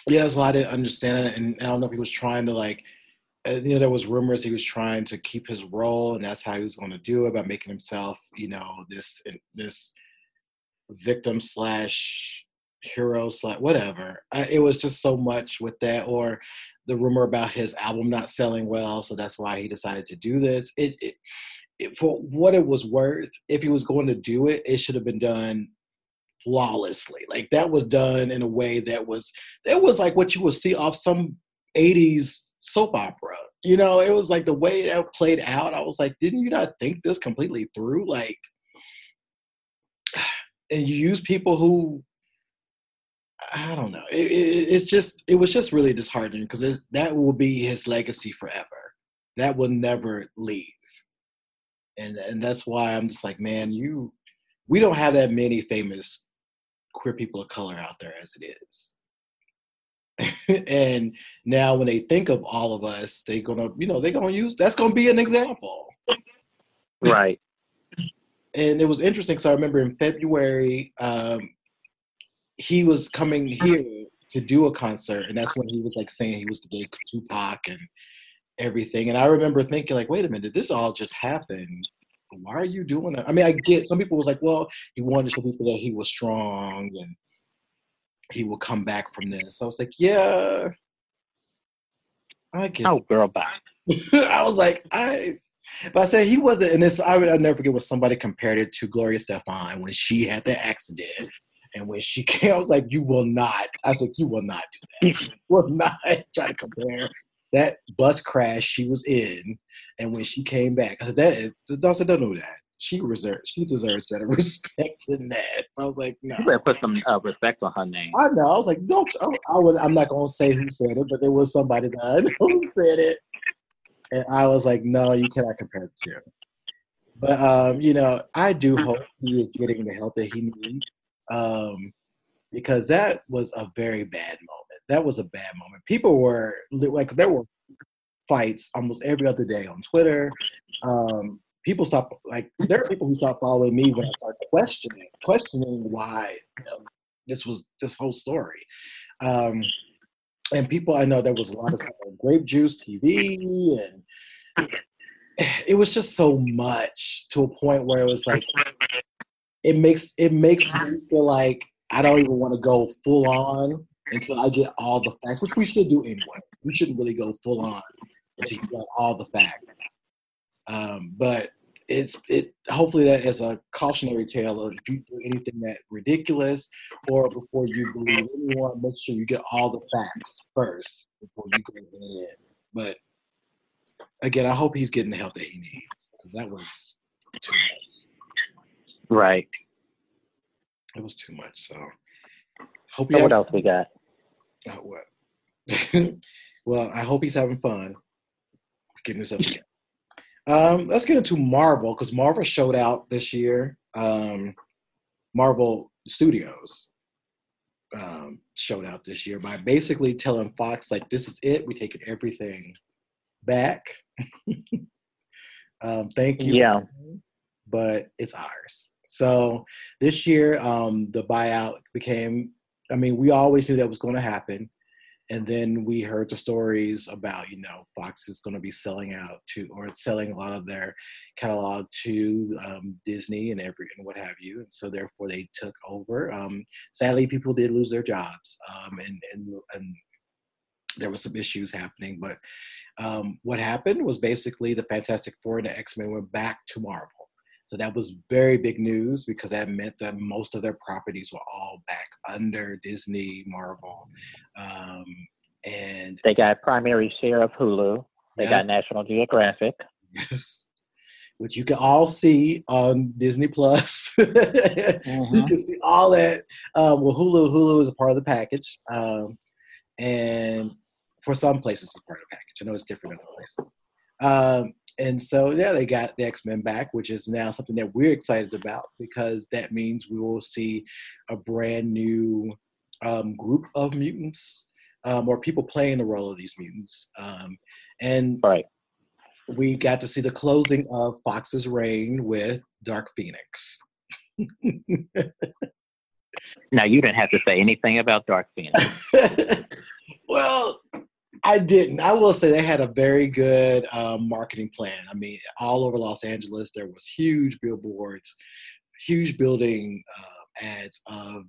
Yeah, there's a lot of understanding, and I don't know if he was trying to like, uh, you know, there was rumors he was trying to keep his role, and that's how he was going to do it by making himself, you know, this this victim slash hero slash whatever. I, it was just so much with that, or the rumor about his album not selling well, so that's why he decided to do this. It, it, it for what it was worth, if he was going to do it, it should have been done flawlessly. Like that was done in a way that was that was like what you would see off some '80s soap opera. You know, it was like the way that played out. I was like, didn't you not think this completely through? Like and you use people who I don't know. It, it, it's just it was just really disheartening because that will be his legacy forever. That will never leave, and and that's why I'm just like, man, you. We don't have that many famous queer people of color out there as it is. <laughs> and now when they think of all of us, they're gonna, you know, they're gonna use that's gonna be an example. Right. And it was interesting because I remember in February, um, he was coming here to do a concert, and that's when he was like saying he was the gay Tupac and everything. And I remember thinking, like, wait a minute, did this all just happen? Why are you doing that? I mean, I get some people was like, well, he wanted to show people that he was strong and he will come back from this. I was like, yeah, I get. Oh, girl, bye. <laughs> I was like, I. But I said he wasn't, and this I would I'll never forget when somebody compared it to Gloria Estefan when she had the accident, and when she <laughs> came, I was like, you will not. I was like, you will not do that. You <laughs> will not try to compare that bus crash she was in, and when she came back. I said that is, said, don't know that she reserves she deserves better <laughs> respect than that. I was like, no. You better put some uh, respect on her name. I know. I was like, don't. I, I would. I'm not gonna say who said it, but there was somebody that I know who said it, and I was like, no, you cannot compare the two. But um, you know, I do hope he is getting the help that he needs, um, because that was a very bad moment. That was a bad moment. People were like, there were fights almost every other day on Twitter. Um, people stop like there are people who start following me when I start questioning questioning why you know, this was this whole story. Um, and people I know there was a lot of stuff on Grape Juice TV and it was just so much to a point where it was like it makes it makes me feel like I don't even want to go full on until I get all the facts, which we should do anyway. We shouldn't really go full on until you get all the facts. Um, but it's it hopefully that is a cautionary tale of if you do anything that ridiculous or before you believe anyone, make sure you get all the facts first before you go in. But again, I hope he's getting the help that he needs because that was too much. Right. It was too much. So hope you. So what else we got? Uh, what? <laughs> well, I hope he's having fun getting this up again. Um, let's get into Marvel because Marvel showed out this year. Um, Marvel Studios um, showed out this year by basically telling Fox like, "This is it. We're taking everything back. <laughs> um, thank you. Yeah, but it's ours." So this year, um, the buyout became. I mean, we always knew that was going to happen and then we heard the stories about you know fox is going to be selling out to or selling a lot of their catalog to um, disney and every and what have you and so therefore they took over. Um, sadly people did lose their jobs um, and, and and there was some issues happening but um, what happened was basically the fantastic four and the x-men went back to marvel so that was very big news because that meant that most of their properties were all back under Disney, Marvel, um, and they got primary share of Hulu. They yeah. got National Geographic. Yes, which you can all see on Disney Plus. <laughs> mm-hmm. You can see all that. Um, well, Hulu, Hulu is a part of the package, um, and for some places, it's part of the package. I know it's different in other places. Um, and so yeah, they got the X Men back, which is now something that we're excited about because that means we will see a brand new um, group of mutants um, or people playing the role of these mutants. Um, and right. we got to see the closing of Fox's reign with Dark Phoenix. <laughs> now you didn't have to say anything about Dark Phoenix. <laughs> well, I didn't. I will say they had a very good um, marketing plan. I mean, all over Los Angeles, there was huge billboards, huge building uh, ads of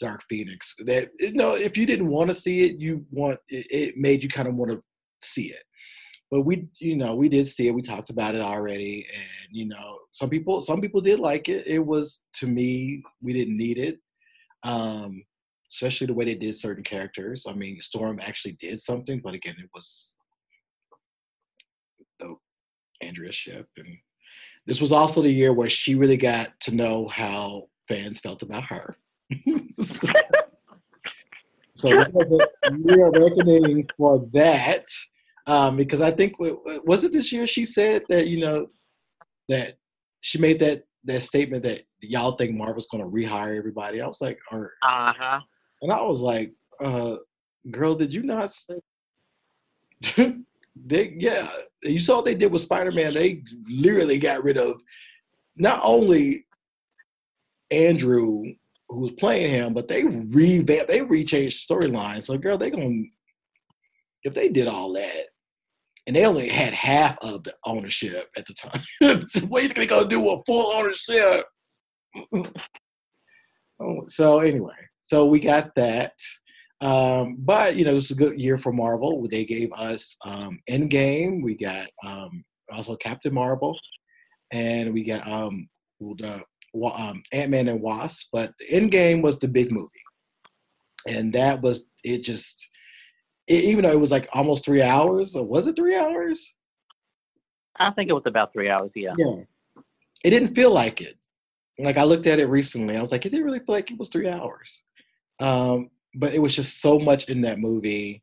Dark Phoenix. That you know, if you didn't want to see it, you want it, it made you kind of want to see it. But we, you know, we did see it. We talked about it already, and you know, some people, some people did like it. It was to me, we didn't need it. Um, especially the way they did certain characters. I mean, Storm actually did something, but again, it was the Alexandra Shipp, and this was also the year where she really got to know how fans felt about her. <laughs> so this was a for that, um, because I think was it this year she said that you know that she made that that statement that y'all think Marvel's going to rehire everybody. I was like, or Uh huh. And I was like, uh, girl, did you not? say <laughs> they yeah, you saw what they did with Spider Man. They literally got rid of not only Andrew who was playing him, but they revamped, they rechanged the storyline. So, girl, they gonna if they did all that, and they only had half of the ownership at the time. <laughs> what are they gonna do with full ownership? <laughs> Oh, so anyway, so we got that. Um, but you know, it's a good year for Marvel. They gave us um, Endgame. We got um, also Captain Marvel, and we got um, the um, Ant Man and Wasp. But Endgame was the big movie, and that was it. Just it, even though it was like almost three hours, or was it three hours? I think it was about three hours. Yeah. Yeah, it didn't feel like it. Like I looked at it recently, I was like, it didn't really feel like it was three hours. Um, but it was just so much in that movie,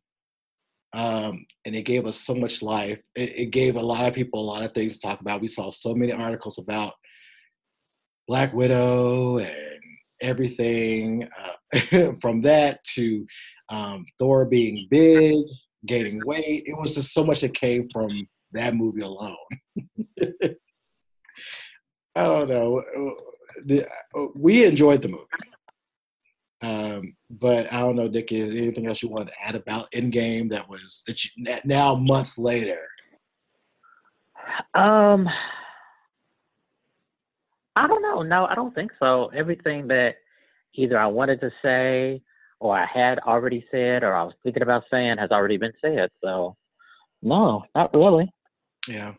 um, and it gave us so much life. It, it gave a lot of people a lot of things to talk about. We saw so many articles about Black Widow and everything uh, <laughs> from that to um, Thor being big, gaining weight. It was just so much that came from that movie alone. <laughs> I don't know. We enjoyed the movie. Um, but I don't know, Dick, is anything else you want to add about Endgame that was that you, now months later? Um, I don't know. No, I don't think so. Everything that either I wanted to say or I had already said or I was thinking about saying has already been said. So, no, not really. Yeah.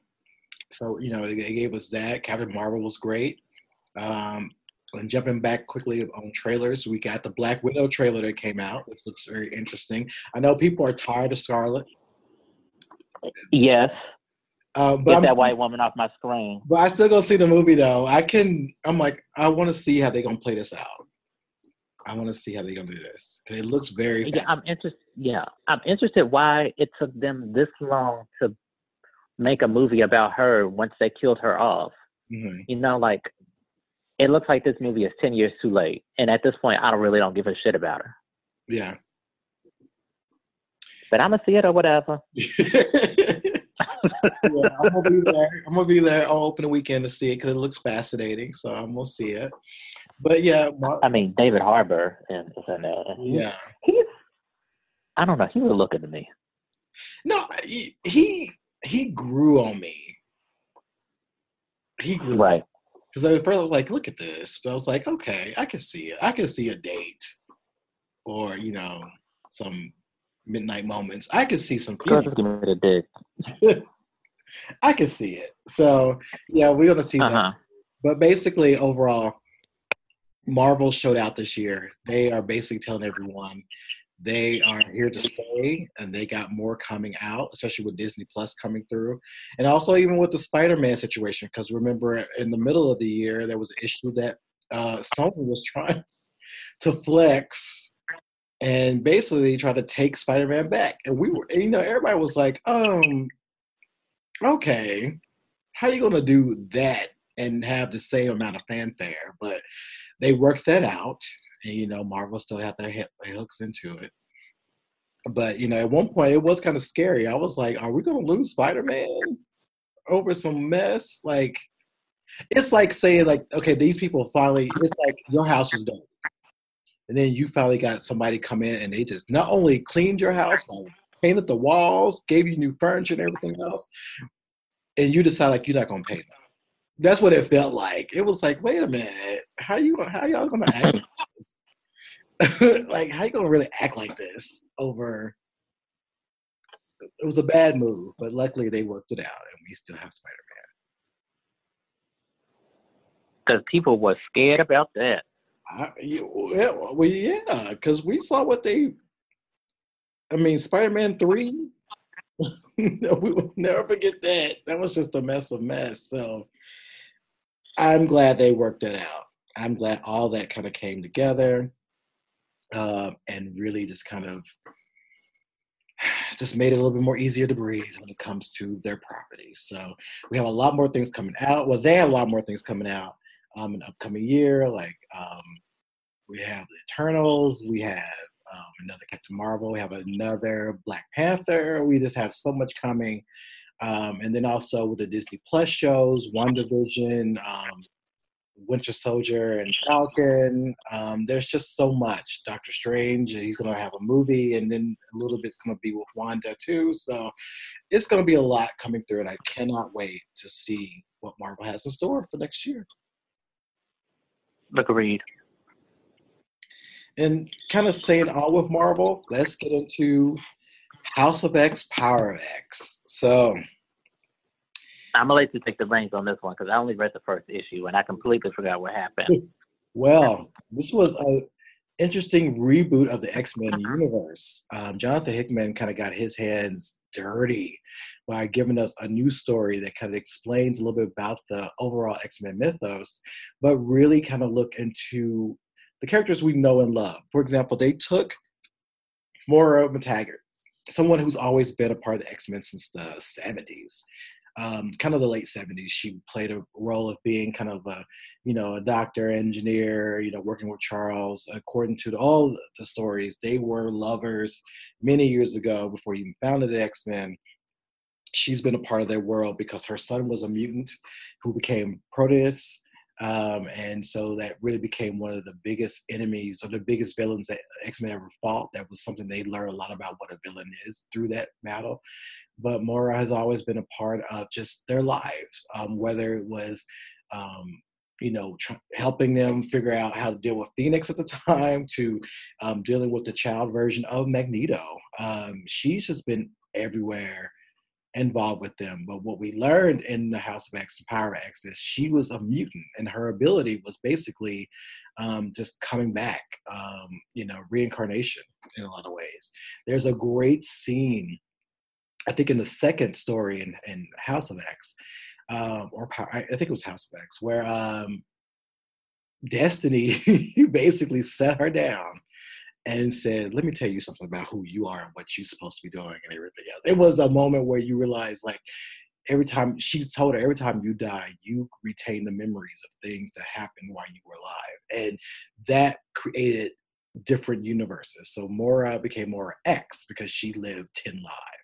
So, you know, they they gave us that. Captain Marvel was great. Um, and jumping back quickly on trailers, we got the Black Widow trailer that came out, which looks very interesting. I know people are tired of Scarlet, Yes, uh, but get I'm that still- white woman off my screen. but I still go to see the movie though. I can. I'm like, I want to see how they're gonna play this out. I want to see how they're gonna do this. 'Cause It looks very. Yeah, I'm interested. Yeah, I'm interested why it took them this long to make a movie about her once they killed her off. Mhm. You know, like it looks like this movie is ten years too late, and at this point, I don't really don't give a shit about her. Yeah. But I'm gonna see it or whatever. <laughs> yeah, I'm gonna be there. I'm gonna be there on opening weekend to see it because it looks fascinating. So I'm gonna see it. But yeah, I mean, David Harbour and, and uh, yeah. he's. I don't know. He was looking to me. No, he he, he grew on me. He grew Right. Because I was like, look at this, but I was like, okay, I can see it. I can see a date, or you know, some midnight moments. I can see some. Girl, feelings. just give me. <laughs> I can see it. So yeah, we're gonna see Uh that. But basically, overall, Marvel showed out this year. They are basically telling everyone they are here to stay, and they got more coming out, especially with Disney Plus coming through, and also even with the Spider-Man situation. Because remember, in the middle of the year, there was an issue that uh, Sony was <laughs> trying to flex and basically try to take Spider-Man back, and we were, and, you know, everybody was like, um, okay, how you gonna do that and have the same amount of fanfare? But they worked that out, and you know, Marvel still had their, hip, their hooks into it. But you know, at one point, it was kind of scary. I was like, "Are we gonna lose Spider-Man over some mess?" Like, it's like saying, like, okay, these people finally. It's like your house is done, and then you finally got somebody come in and they just not only cleaned your house, but painted the walls, gave you new furniture and everything else, and you decide like you're not gonna pay them. That's what it felt like. It was like, wait a minute, how you how y'all gonna act? <laughs> like how you gonna really act like this over? It was a bad move, but luckily they worked it out, and we still have Spider Man. Because people were scared about that. I, yeah, well, yeah, because we saw what they. I mean, Spider Man three. <laughs> we will never forget that. That was just a mess of mess. So I'm glad they worked it out. I'm glad all that kind of came together uh, and really just kind of <sighs> just made it a little bit more easier to breathe when it comes to their properties. So we have a lot more things coming out. Well, they have a lot more things coming out. um, an upcoming year. Like um, we have the Eternals, we have um, another Captain Marvel, we have another Black Panther. We just have so much coming. Um, and then also with the Disney Plus shows, WandaVision, um, Winter Soldier, and Falcon. Um, there's just so much. Doctor Strange, he's going to have a movie, and then a little bit's going to be with Wanda too. So it's going to be a lot coming through, and I cannot wait to see what Marvel has in store for next year. Look, agreed. And kind of staying on with Marvel, let's get into House of X, Power of X. So I'm gonna let you take the reins on this one because I only read the first issue and I completely forgot what happened. <laughs> well, this was a interesting reboot of the X Men uh-huh. universe. Um, Jonathan Hickman kind of got his hands dirty by giving us a new story that kind of explains a little bit about the overall X Men mythos, but really kind of look into the characters we know and love. For example, they took Moira MacTaggert, someone who's always been a part of the X Men since the 70s. Um, kind of the late 70s she played a role of being kind of a you know a doctor engineer you know working with charles according to all the stories they were lovers many years ago before he even founded the x-men she's been a part of their world because her son was a mutant who became proteus um, and so that really became one of the biggest enemies or the biggest villains that X Men ever fought. That was something they learned a lot about what a villain is through that battle. But Moira has always been a part of just their lives, um, whether it was, um, you know, tr- helping them figure out how to deal with Phoenix at the time, to um, dealing with the child version of Magneto. Um, she's just been everywhere involved with them. But what we learned in the House of X and Power X is she was a mutant, and her ability was basically um, just coming back, um, you know, reincarnation in a lot of ways. There's a great scene, I think, in the second story in, in House of X, um, or I think it was House of X, where um, Destiny <laughs> basically set her down and said, "Let me tell you something about who you are and what you're supposed to be doing and everything else." It was a moment where you realize, like, every time she told her, every time you die, you retain the memories of things that happened while you were alive, and that created different universes. So Moira became Moira X because she lived ten lives.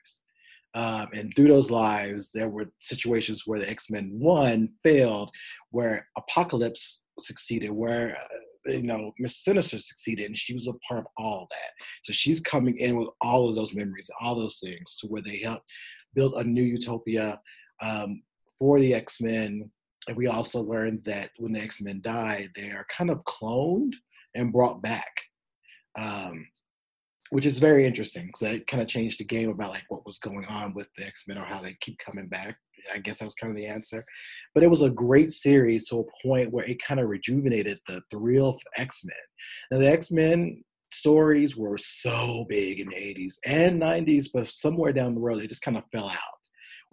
Um, and through those lives, there were situations where the X Men one failed, where Apocalypse succeeded, where uh, you know, Miss Sinister succeeded, and she was a part of all that. So she's coming in with all of those memories, all those things, to where they helped build a new utopia um, for the X Men. And we also learned that when the X Men die, they are kind of cloned and brought back. Um, which is very interesting because it kind of changed the game about like what was going on with the X Men or how they keep coming back. I guess that was kind of the answer. But it was a great series to a point where it kind of rejuvenated the thrill of X Men. Now the X Men stories were so big in the 80s and 90s, but somewhere down the road, they just kind of fell out.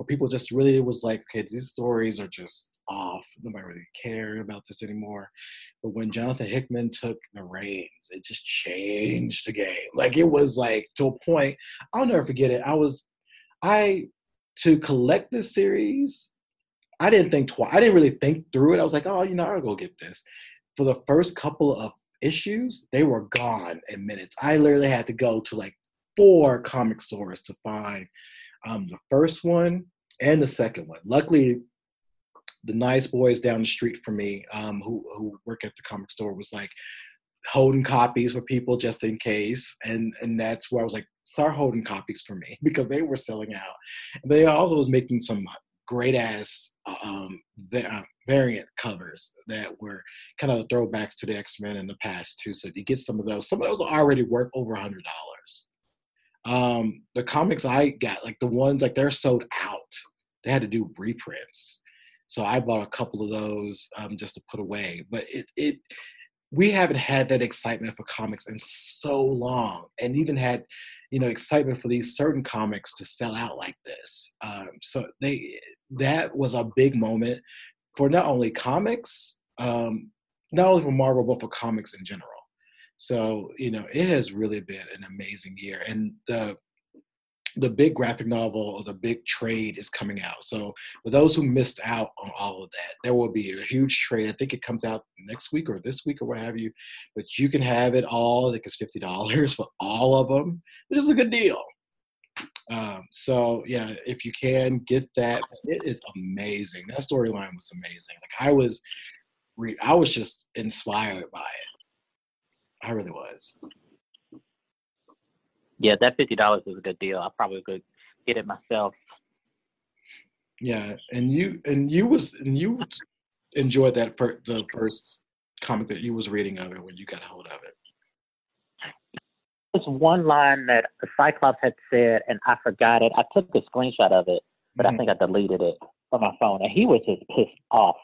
Where people just really was like, okay, these stories are just off. Nobody really cared about this anymore. But when Jonathan Hickman took the reins, it just changed the game. Like it was like to a point, I'll never forget it. I was, I to collect this series, I didn't think twice. I didn't really think through it. I was like, oh, you know, I'll go get this. For the first couple of issues, they were gone in minutes. I literally had to go to like four comic stores to find um, the first one and the second one. Luckily, the nice boys down the street from me um, who who work at the comic store was like holding copies for people just in case, and and that's where I was like, start holding copies for me <laughs> because they were selling out. And they also was making some great ass um, uh, variant covers that were kind of throwbacks to the X Men in the past too. So if you get some of those. Some of those already worth over a hundred dollars. Um, the comics I got, like the ones like they're sold out. They had to do reprints. So I bought a couple of those um, just to put away. But it it we haven't had that excitement for comics in so long, and even had you know excitement for these certain comics to sell out like this. Um, so they that was a big moment for not only comics, um, not only for Marvel, but for comics in general. So you know it has really been an amazing year, and the the big graphic novel or the big trade is coming out. So for those who missed out on all of that, there will be a huge trade. I think it comes out next week or this week or what have you. But you can have it all. I think it's fifty dollars <laughs> for all of them, which is a good deal. Um, so yeah, if you can get that, it is amazing. That storyline was amazing. Like I was, re- I was just inspired by it. I really was. Yeah, that fifty dollars is a good deal. I probably could get it myself. Yeah, and you and you was and you enjoyed that for the first comic that you was reading of it when you got a hold of it. There's one line that Cyclops had said, and I forgot it. I took a screenshot of it, but mm-hmm. I think I deleted it from my phone, and he was just pissed off.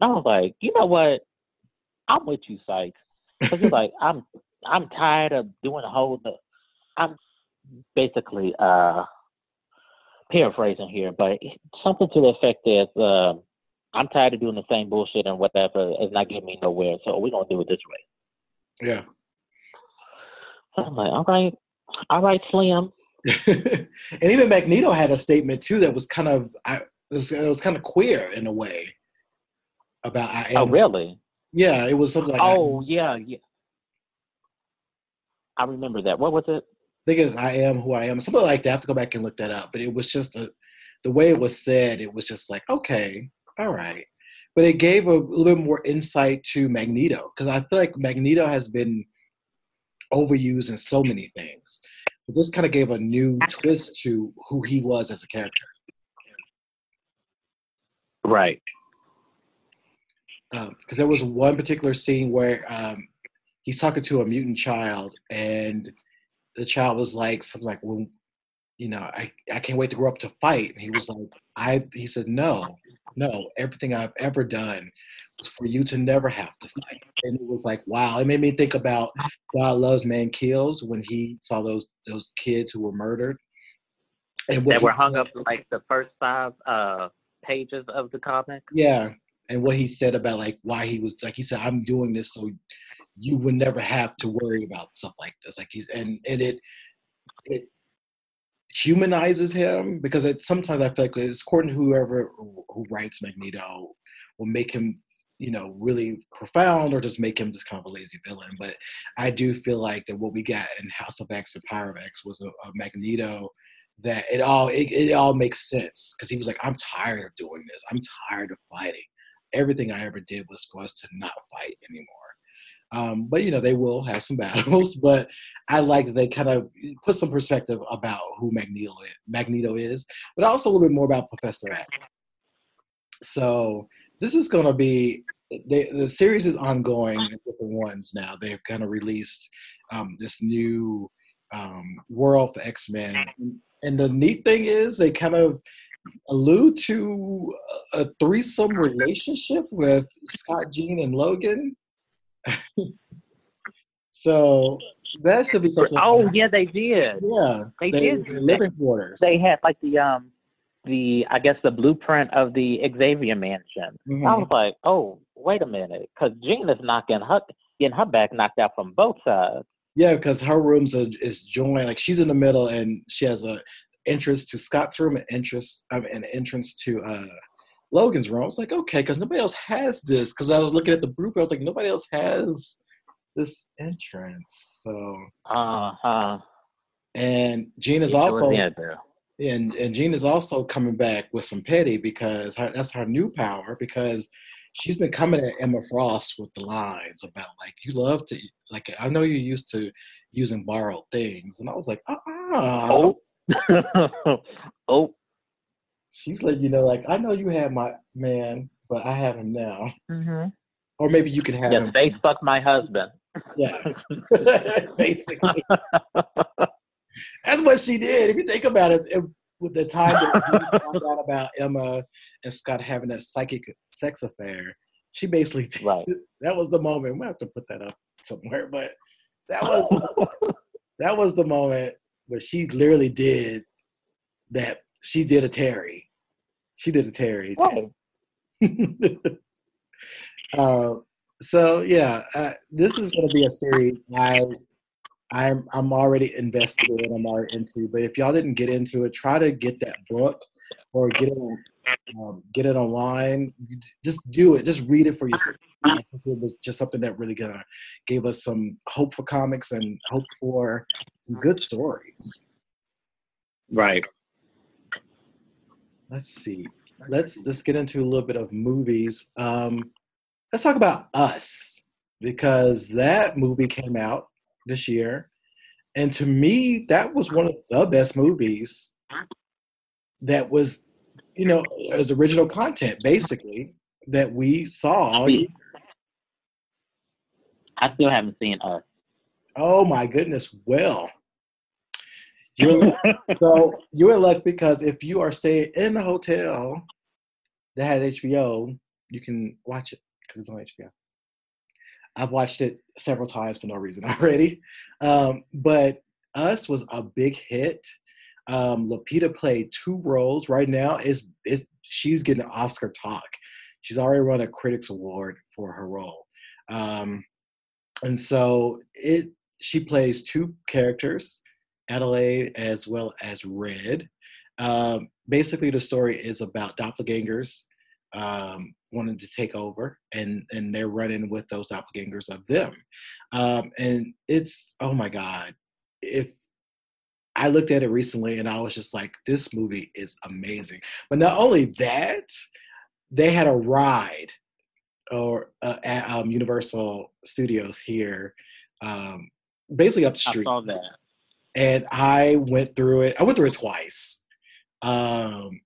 And I was like, you know what? I'm with you, Sykes. Because he's like, I'm I'm tired of doing the whole I'm basically uh, paraphrasing here, but something to the effect is uh, I'm tired of doing the same bullshit and whatever. It's not getting me nowhere, so we're gonna do it this way. Yeah. So I'm like, all right, all right, Slim. <laughs> and even Magneto had a statement too that was kind of I it was, it was kind of queer in a way about I oh, am. Oh really? Yeah, it was something like. Oh yeah, yeah. I remember that. What was it? thing is, I am who I am. Something like that. I have to go back and look that up. But it was just a, the way it was said. It was just like, okay, all right. But it gave a little bit more insight to Magneto because I feel like Magneto has been overused in so many things. But this kind of gave a new twist to who he was as a character. Right. Because um, there was one particular scene where um, he's talking to a mutant child and the child was like something like, well, you know, I, I can't wait to grow up to fight. And he was like, I he said, No, no, everything I've ever done was for you to never have to fight. And it was like, wow, it made me think about God loves man kills when he saw those those kids who were murdered. And that were hung up like the first five uh pages of the comic. Yeah. And what he said about like why he was like he said, I'm doing this so you would never have to worry about stuff like this. Like he's and and it it humanizes him because it sometimes I feel like it's according to whoever who writes Magneto will make him you know really profound or just make him just kind of a lazy villain. But I do feel like that what we got in House of X and Power of X was a, a Magneto that it all it, it all makes sense because he was like I'm tired of doing this. I'm tired of fighting. Everything I ever did was for us to not fight anymore. Um, but you know they will have some <laughs> battles. But I like that they kind of put some perspective about who Magneto is, Magneto is, but also a little bit more about Professor X. So this is going to be they, the series is ongoing with the ones now. They've kind of released um, this new um, world for X Men, and the neat thing is they kind of allude to a threesome relationship with Scott, Jean, and Logan <laughs> so that should be something. Oh yeah, they did. Yeah, they, they did. Living quarters. They had like the um the I guess the blueprint of the Xavier mansion. Mm-hmm. I was like, oh wait a minute, because Jean is knocking her getting her back knocked out from both sides. Yeah, because her rooms are, is joined. Like she's in the middle, and she has a entrance to Scott's room, an entrance, um, an entrance to uh Logan's room. I was like, okay, because nobody else has this. Because I was looking at the group, I was like, nobody else has this entrance. So, uh huh. And Jean is also and and Jean is also coming back with some petty because her, that's her new power because she's been coming at Emma Frost with the lines about like you love to like I know you're used to using borrowed things, and I was like, uh uh oh. <laughs> oh, she's letting you know, like, I know you have my man, but I have him now. Mm-hmm. Or maybe you can have yeah, him. They fuck my husband. Yeah, <laughs> <laughs> basically. That's what she did. If you think about it, it with the time that we found out about Emma and Scott having that psychic sex affair, she basically did, right. that was the moment. We have to put that up somewhere, but that was that was the moment where she literally did that she did a Terry. She did a Terry. Oh. <laughs> uh, so yeah, uh, this is going to be a series I I'm I'm already invested in. I'm already into. But if y'all didn't get into it, try to get that book or get it on, um, get it online. Just do it. Just read it for yourself. It was just something that really gonna gave us some hope for comics and hope for some good stories. Right. Let's see. Let's let's get into a little bit of movies. Um, let's talk about Us because that movie came out this year, and to me, that was one of the best movies. That was, you know, as original content basically that we saw. I still haven't seen Us. Oh my goodness! Well, you're so you're in luck because if you are staying in a hotel that has HBO, you can watch it because it's on HBO. I've watched it several times for no reason <laughs> already, um, but Us was a big hit. Um, Lupita played two roles. Right now, is is she's getting Oscar talk. She's already won a Critics Award for her role, um, and so it she plays two characters Adelaide as well as Red. Um, basically, the story is about doppelgangers um, wanting to take over, and and they're running with those doppelgangers of them. Um, and it's oh my god, if I looked at it recently and I was just like, this movie is amazing. But not only that, they had a ride or uh, at um, Universal Studios here, um, basically up the street. I saw that and I went through it. I went through it twice. Um,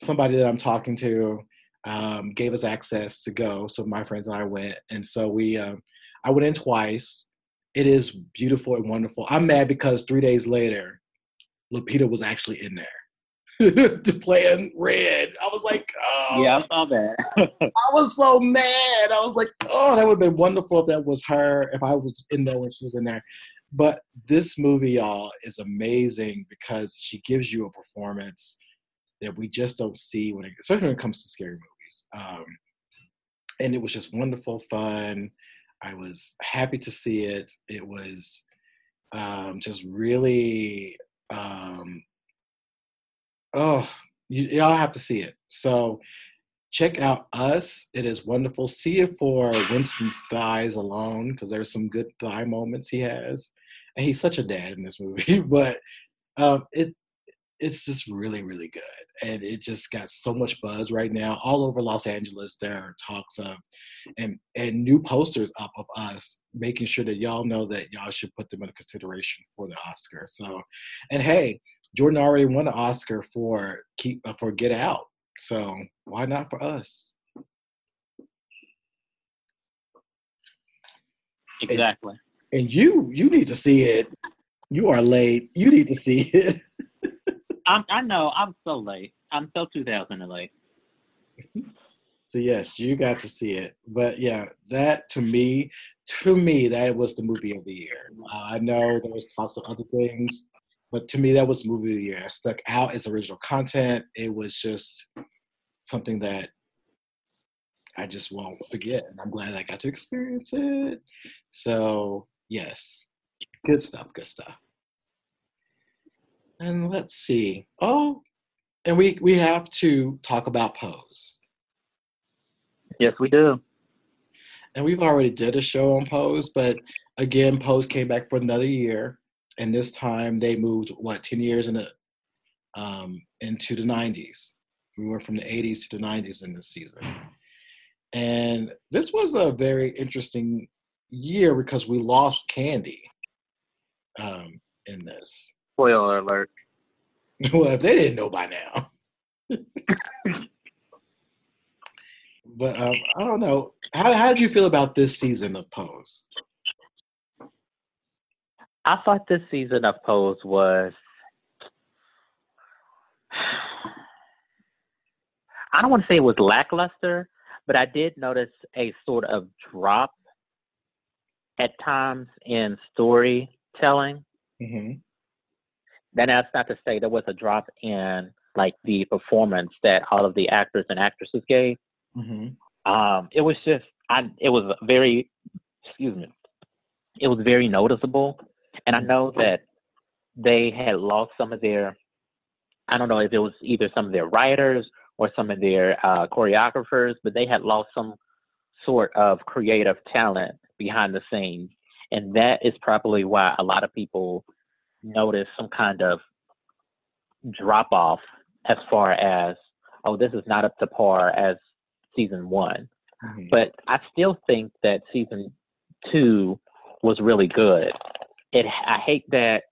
somebody that I'm talking to um, gave us access to go, so my friends and I went, and so we. Um, I went in twice. It is beautiful and wonderful. I'm mad because three days later, Lupita was actually in there <laughs> to play in red. I was like, oh. Yeah, I saw that. I was so mad. I was like, oh, that would have been wonderful if that was her, if I was in there when she was in there. But this movie, y'all, is amazing because she gives you a performance that we just don't see when it, especially when it comes to scary movies. Um, and it was just wonderful fun. I was happy to see it. It was um, just really, um, oh, you, y'all have to see it. So check out Us. It is wonderful. See it for Winston's thighs alone because there's some good thigh moments he has and he's such a dad in this movie. <laughs> But um, it it's just really really good, and it just got so much buzz right now all over Los Angeles. There are talks of and and new posters up of us, making sure that y'all know that y'all should put them in consideration for the Oscar. So, and hey, Jordan already won an Oscar for keep uh, for Get Out, so why not for us? Exactly and you you need to see it. You are late. You need to see it. <laughs> I'm, I know. I'm so late. I'm so 2000 late. <laughs> So yes, you got to see it. But yeah, that to me, to me, that was the movie of the year. Uh, I know there was talks of other things, but to me, that was movie of the year. It stuck out. as original content. It was just something that I just won't forget, and I'm glad I got to experience it. So Yes. Good stuff. Good stuff. And let's see. Oh, and we we have to talk about Pose. Yes, we do. And we've already did a show on Pose, but again, Pose came back for another year, and this time they moved what ten years in a, um, into the '90s. We went from the '80s to the '90s in this season, and this was a very interesting year because we lost Candy um, in this. Spoiler alert. <laughs> well, if they didn't know by now. <laughs> but um, I don't know. How how did you feel about this season of Pose? I thought this season of Pose was. <sighs> I don't want to say it was lackluster, but I did notice a sort of drop at times in storytelling. Mm-hmm. Then that's not to say there was a drop in like the performance that all of the actors and actresses gave. Mm-hmm. Um, it was just, I, it was very, excuse me, it was very noticeable, And I know that they had lost some of their, I don't know if it was either some of their writers or some of their uh, choreographers, but they had lost some sort of creative talent behind the scenes. And that is probably why a lot of people notice some kind of drop off as far as, oh, this is not up to par as season one. Mm-hmm. But I still think that season two was really good. It I hate that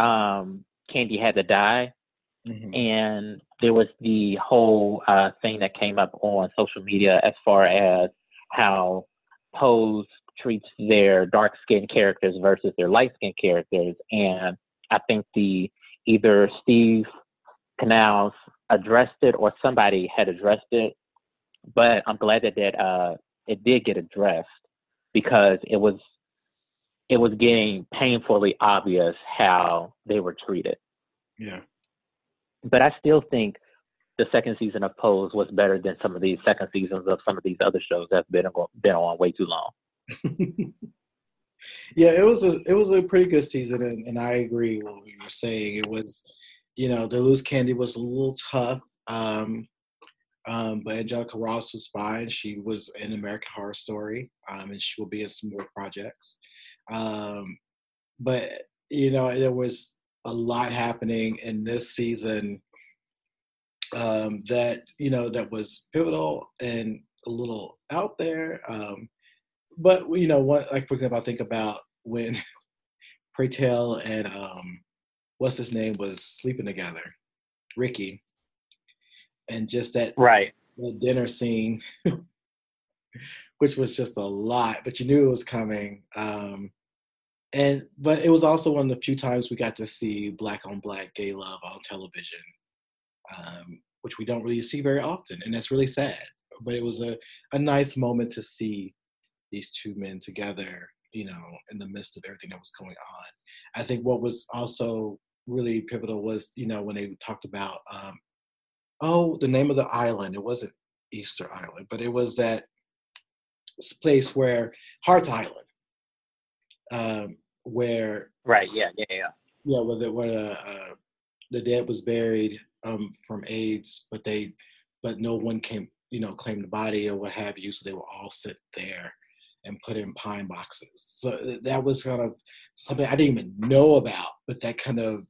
um, Candy had to die, mm-hmm. and there was the whole uh, thing that came up on social media as far as how Pose treats their dark skinned characters versus their light skinned characters, and I think the either Steve Canals addressed it or somebody had addressed it, but I'm glad that that uh, it did get addressed because it was it was getting painfully obvious how they were treated. Yeah. But I still think the second season of Pose was better than some of these second seasons of some of these other shows that's been been on way too long. <laughs> yeah, it was a it was a pretty good season, and, and I agree with what you were saying. It was, you know, the loose candy was a little tough. Um, um, but Angelica Ross was fine. She was in American Horror Story, um, and she will be in some more projects. Um, but you know, there was a lot happening in this season um, that you know that was pivotal and a little out there. Um, but you know, what like for example, I think about when <laughs> Pray Tell and um, what's his name was sleeping together, Ricky and just that right the dinner scene, <laughs> which was just a lot, but you knew it was coming. Um, and but it was also one of the few times we got to see black on black gay love on television, um, which we don't really see very often, and that's really sad. But it was a, a nice moment to see these two men together, you know, in the midst of everything that was going on. I think what was also really pivotal was, you know, when they talked about um, oh, the name of the island. It wasn't Easter Island, but it was that place where Hart's Island, um, where right, yeah, yeah, yeah, yeah, where the where the, uh, the dead was buried um, from AIDS, but they, but no one came, you know, claimed the body or what have you, so they were all sit there and put in pine boxes. So that was kind of something I didn't even know about, but that kind of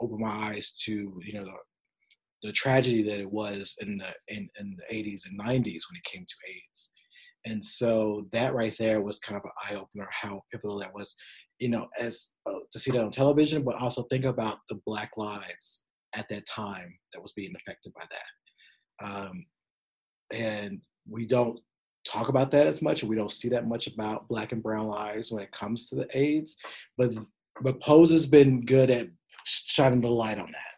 opened my eyes to you know the the tragedy that it was in the in, in the 80s and 90s when it came to AIDS. And so that right there was kind of an eye opener how pivotal that was, you know, as uh, to see that on television, but also think about the Black lives at that time that was being affected by that. Um, and we don't talk about that as much, and we don't see that much about Black and Brown lives when it comes to the AIDS. But but Pose has been good at shining the light on that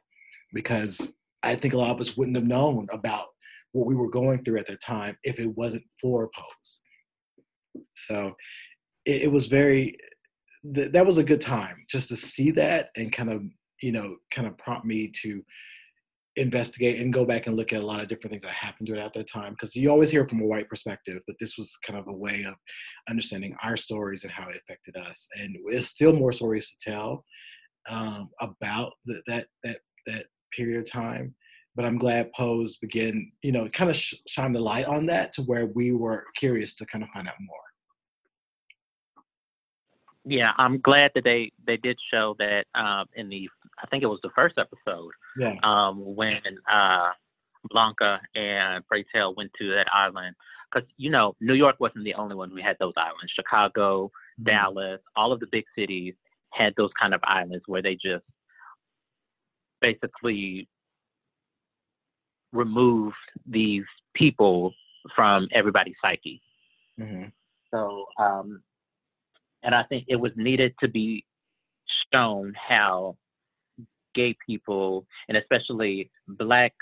because I think a lot of us wouldn't have known about what we were going through at the time if it wasn't for Pose. So it, it was very, th- that was a good time just to see that and kind of, you know, kind of prompt me to investigate and go back and look at a lot of different things that happened to it at that time because you always hear from a white perspective but this was kind of a way of understanding our stories and how it affected us and there's still more stories to tell um, about the, that that that period of time. But I'm glad Pose began, you know, kind of sh- shine the light on that to where we were curious to kind of find out more. Yeah, I'm glad that they they did show that um, in the I think it was the first episode. Yeah. Um, when uh, Blanca and Pray Tell went to that island, because you know New York wasn't the only one we had those islands. Chicago, mm-hmm. Dallas, all of the big cities had those kind of islands where they just basically removed these people from everybody's psyche. Mm-hmm. So, um, and I think it was needed to be shown how gay people, and especially black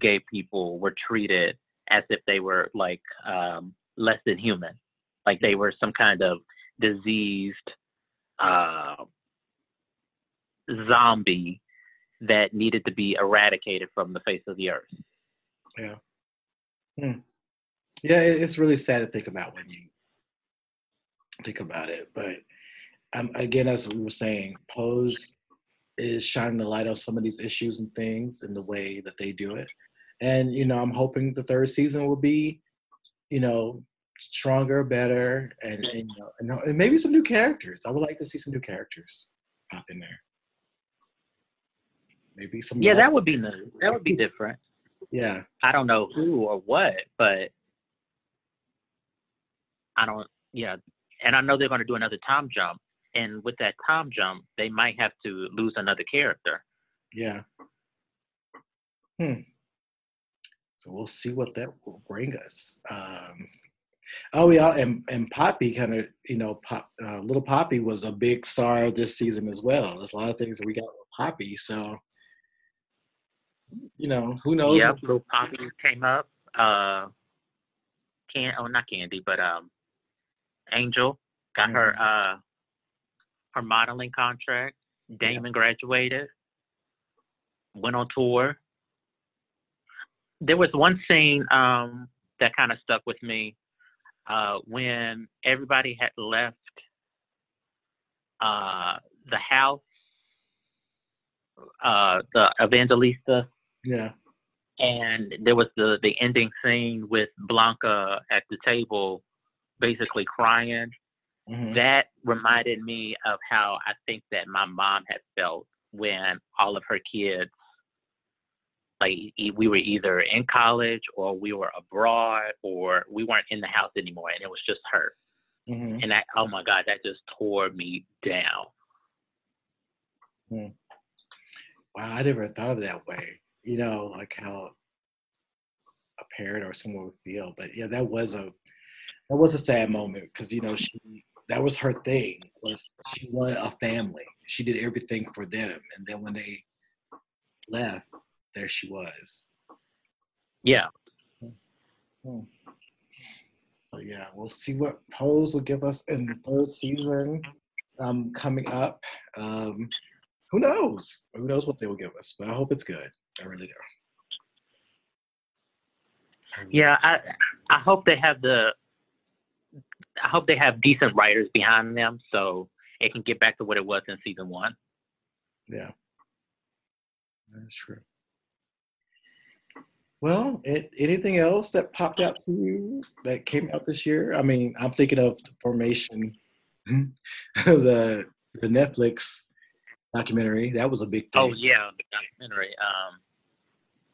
gay people, were treated as if they were like um, less than human, like they were some kind of diseased uh, zombie that needed to be eradicated from the face of the earth. Yeah. Hmm. Yeah, it's really sad to think about when you think about it, but um, again, as we were saying, Pose is shining the light on some of these issues and things in the way that they do it. And you know, I'm hoping the third season will be, you know, stronger, better, and and, you know, and, and maybe some new characters. I would like to see some new characters pop in there. Maybe some. Yeah, that would be new. That would be different. Yeah. I don't know who or what, but I don't. Yeah, and I know they're going to do another time jump, and with that time jump, they might have to lose another character. Yeah. Hmm. So we'll see what that will bring us. Um, oh yeah, and and Poppy kind of you know Pop, uh, little Poppy was a big star this season as well. There's a lot of things that we got with Poppy, so you know who knows. Yeah, little Poppy came up. Uh, can oh not Candy, but um, Angel got mm-hmm. her uh her modeling contract. Damon yeah. graduated, went on tour. There was one scene um, that kind of stuck with me uh, when everybody had left uh, the house, uh, the Evangelista. Yeah. And there was the the ending scene with Blanca at the table, basically crying. Mm-hmm. That reminded me of how I think that my mom had felt when all of her kids like we were either in college or we were abroad or we weren't in the house anymore and it was just her mm-hmm. and that oh my god that just tore me down mm. wow i never thought of that way you know like how a parent or someone would feel but yeah that was a that was a sad moment because you know she that was her thing was she wanted a family she did everything for them and then when they left there she was. Yeah. Hmm. So yeah, we'll see what Pose will give us in the third season um, coming up. Um, who knows? Who knows what they will give us? But I hope it's good. I really do. Yeah, I I hope they have the I hope they have decent writers behind them so it can get back to what it was in season one. Yeah. That's true. Well, it, anything else that popped out to you that came out this year? I mean, I'm thinking of the Formation, <laughs> the the Netflix documentary. That was a big thing. Oh yeah, the documentary. Um,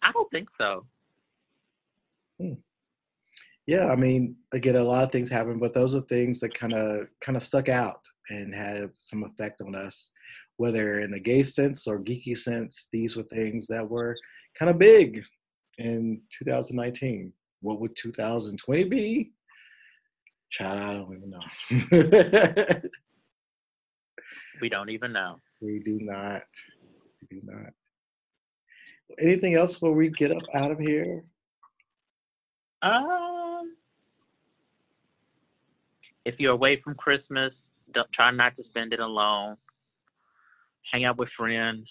I don't think so. Hmm. Yeah, I mean, again, a lot of things happen, but those are things that kind of kind of stuck out and had some effect on us, whether in the gay sense or geeky sense. These were things that were kind of big in 2019. What would 2020 be? Child, I don't even know. <laughs> we don't even know. We do not. We do not. Anything else before we get up out of here? Um, if you're away from Christmas, don't try not to spend it alone. Hang out with friends,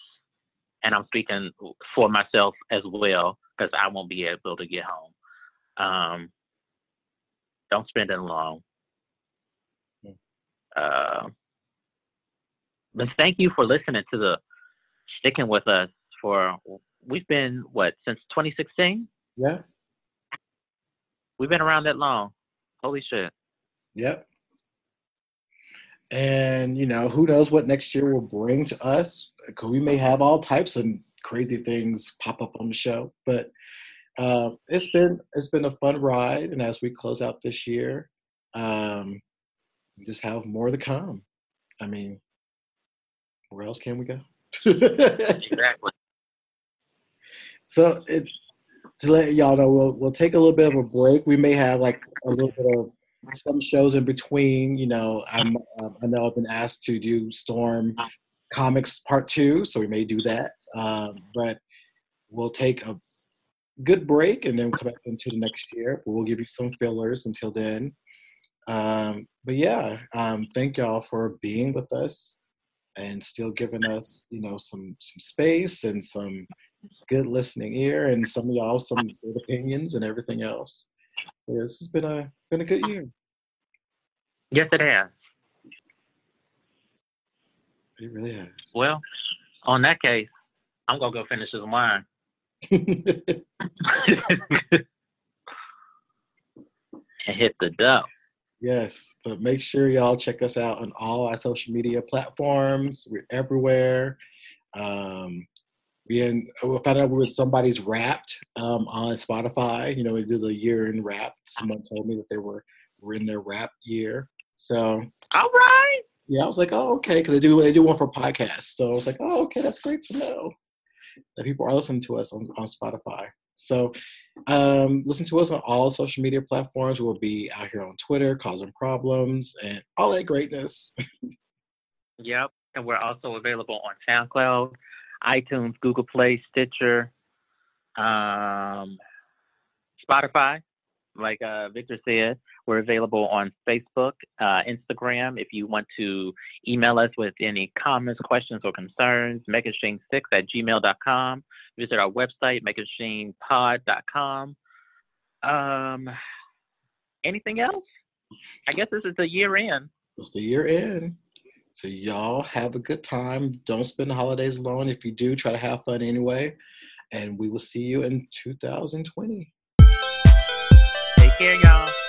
and I'm speaking for myself as well because I won't be able to get home. Um, don't spend it alone. Hmm. Uh, but thank you for listening to the sticking with us for we've been what since 2016. Yeah, we've been around that long. Holy shit. Yep. And you know who knows what next year will bring to us? We may have all types of crazy things pop up on the show. But uh, it's been it's been a fun ride, and as we close out this year, um, we just have more to come. I mean, where else can we go? exactly. <laughs> So it's to let y'all know, we'll we'll take a little bit of a break. We may have like a little bit of some shows in between. You know, I'm um, I know I've been asked to do Storm comics part two, so we may do that. Um, but we'll take a good break and then come back into the next year. We'll give you some fillers until then. Um, but yeah, um, thank y'all for being with us and still giving us, you know, some some space and some good listening ear and some of y'all some good opinions and everything else. This has been a been a good year. Yes, it has. It really has. Well, on that case, I'm gonna go finish this wine. <laughs> and hit the dough. Yes, but make sure y'all check us out on all our social media platforms. We're everywhere. Um, we in, we found out we were somebody's wrapped um, on Spotify. You know, we did the year in wrap. Someone told me that they were were in their wrap year. So all right. Yeah, I was like, oh, okay, because they do they do one for podcasts. So I was like, oh, okay, that's great to know that people are listening to us on, on Spotify. So um, listen to us on all social media platforms. We'll be out here on Twitter, causing problems and all that greatness. <laughs> yep, and we're also available on SoundCloud, iTunes, Google Play, Stitcher, um, Spotify. Like uh, Victor said, we're available on Facebook, uh, Instagram. If you want to email us with any comments, questions, or concerns, makeitsheen6 at gmail.com. Visit our website, makeitsheenpod.com. Um, anything else? I guess this is the year end. It's the year end. So y'all have a good time. Don't spend the holidays alone. If you do, try to have fun anyway. And we will see you in 2020. Take care, y'all.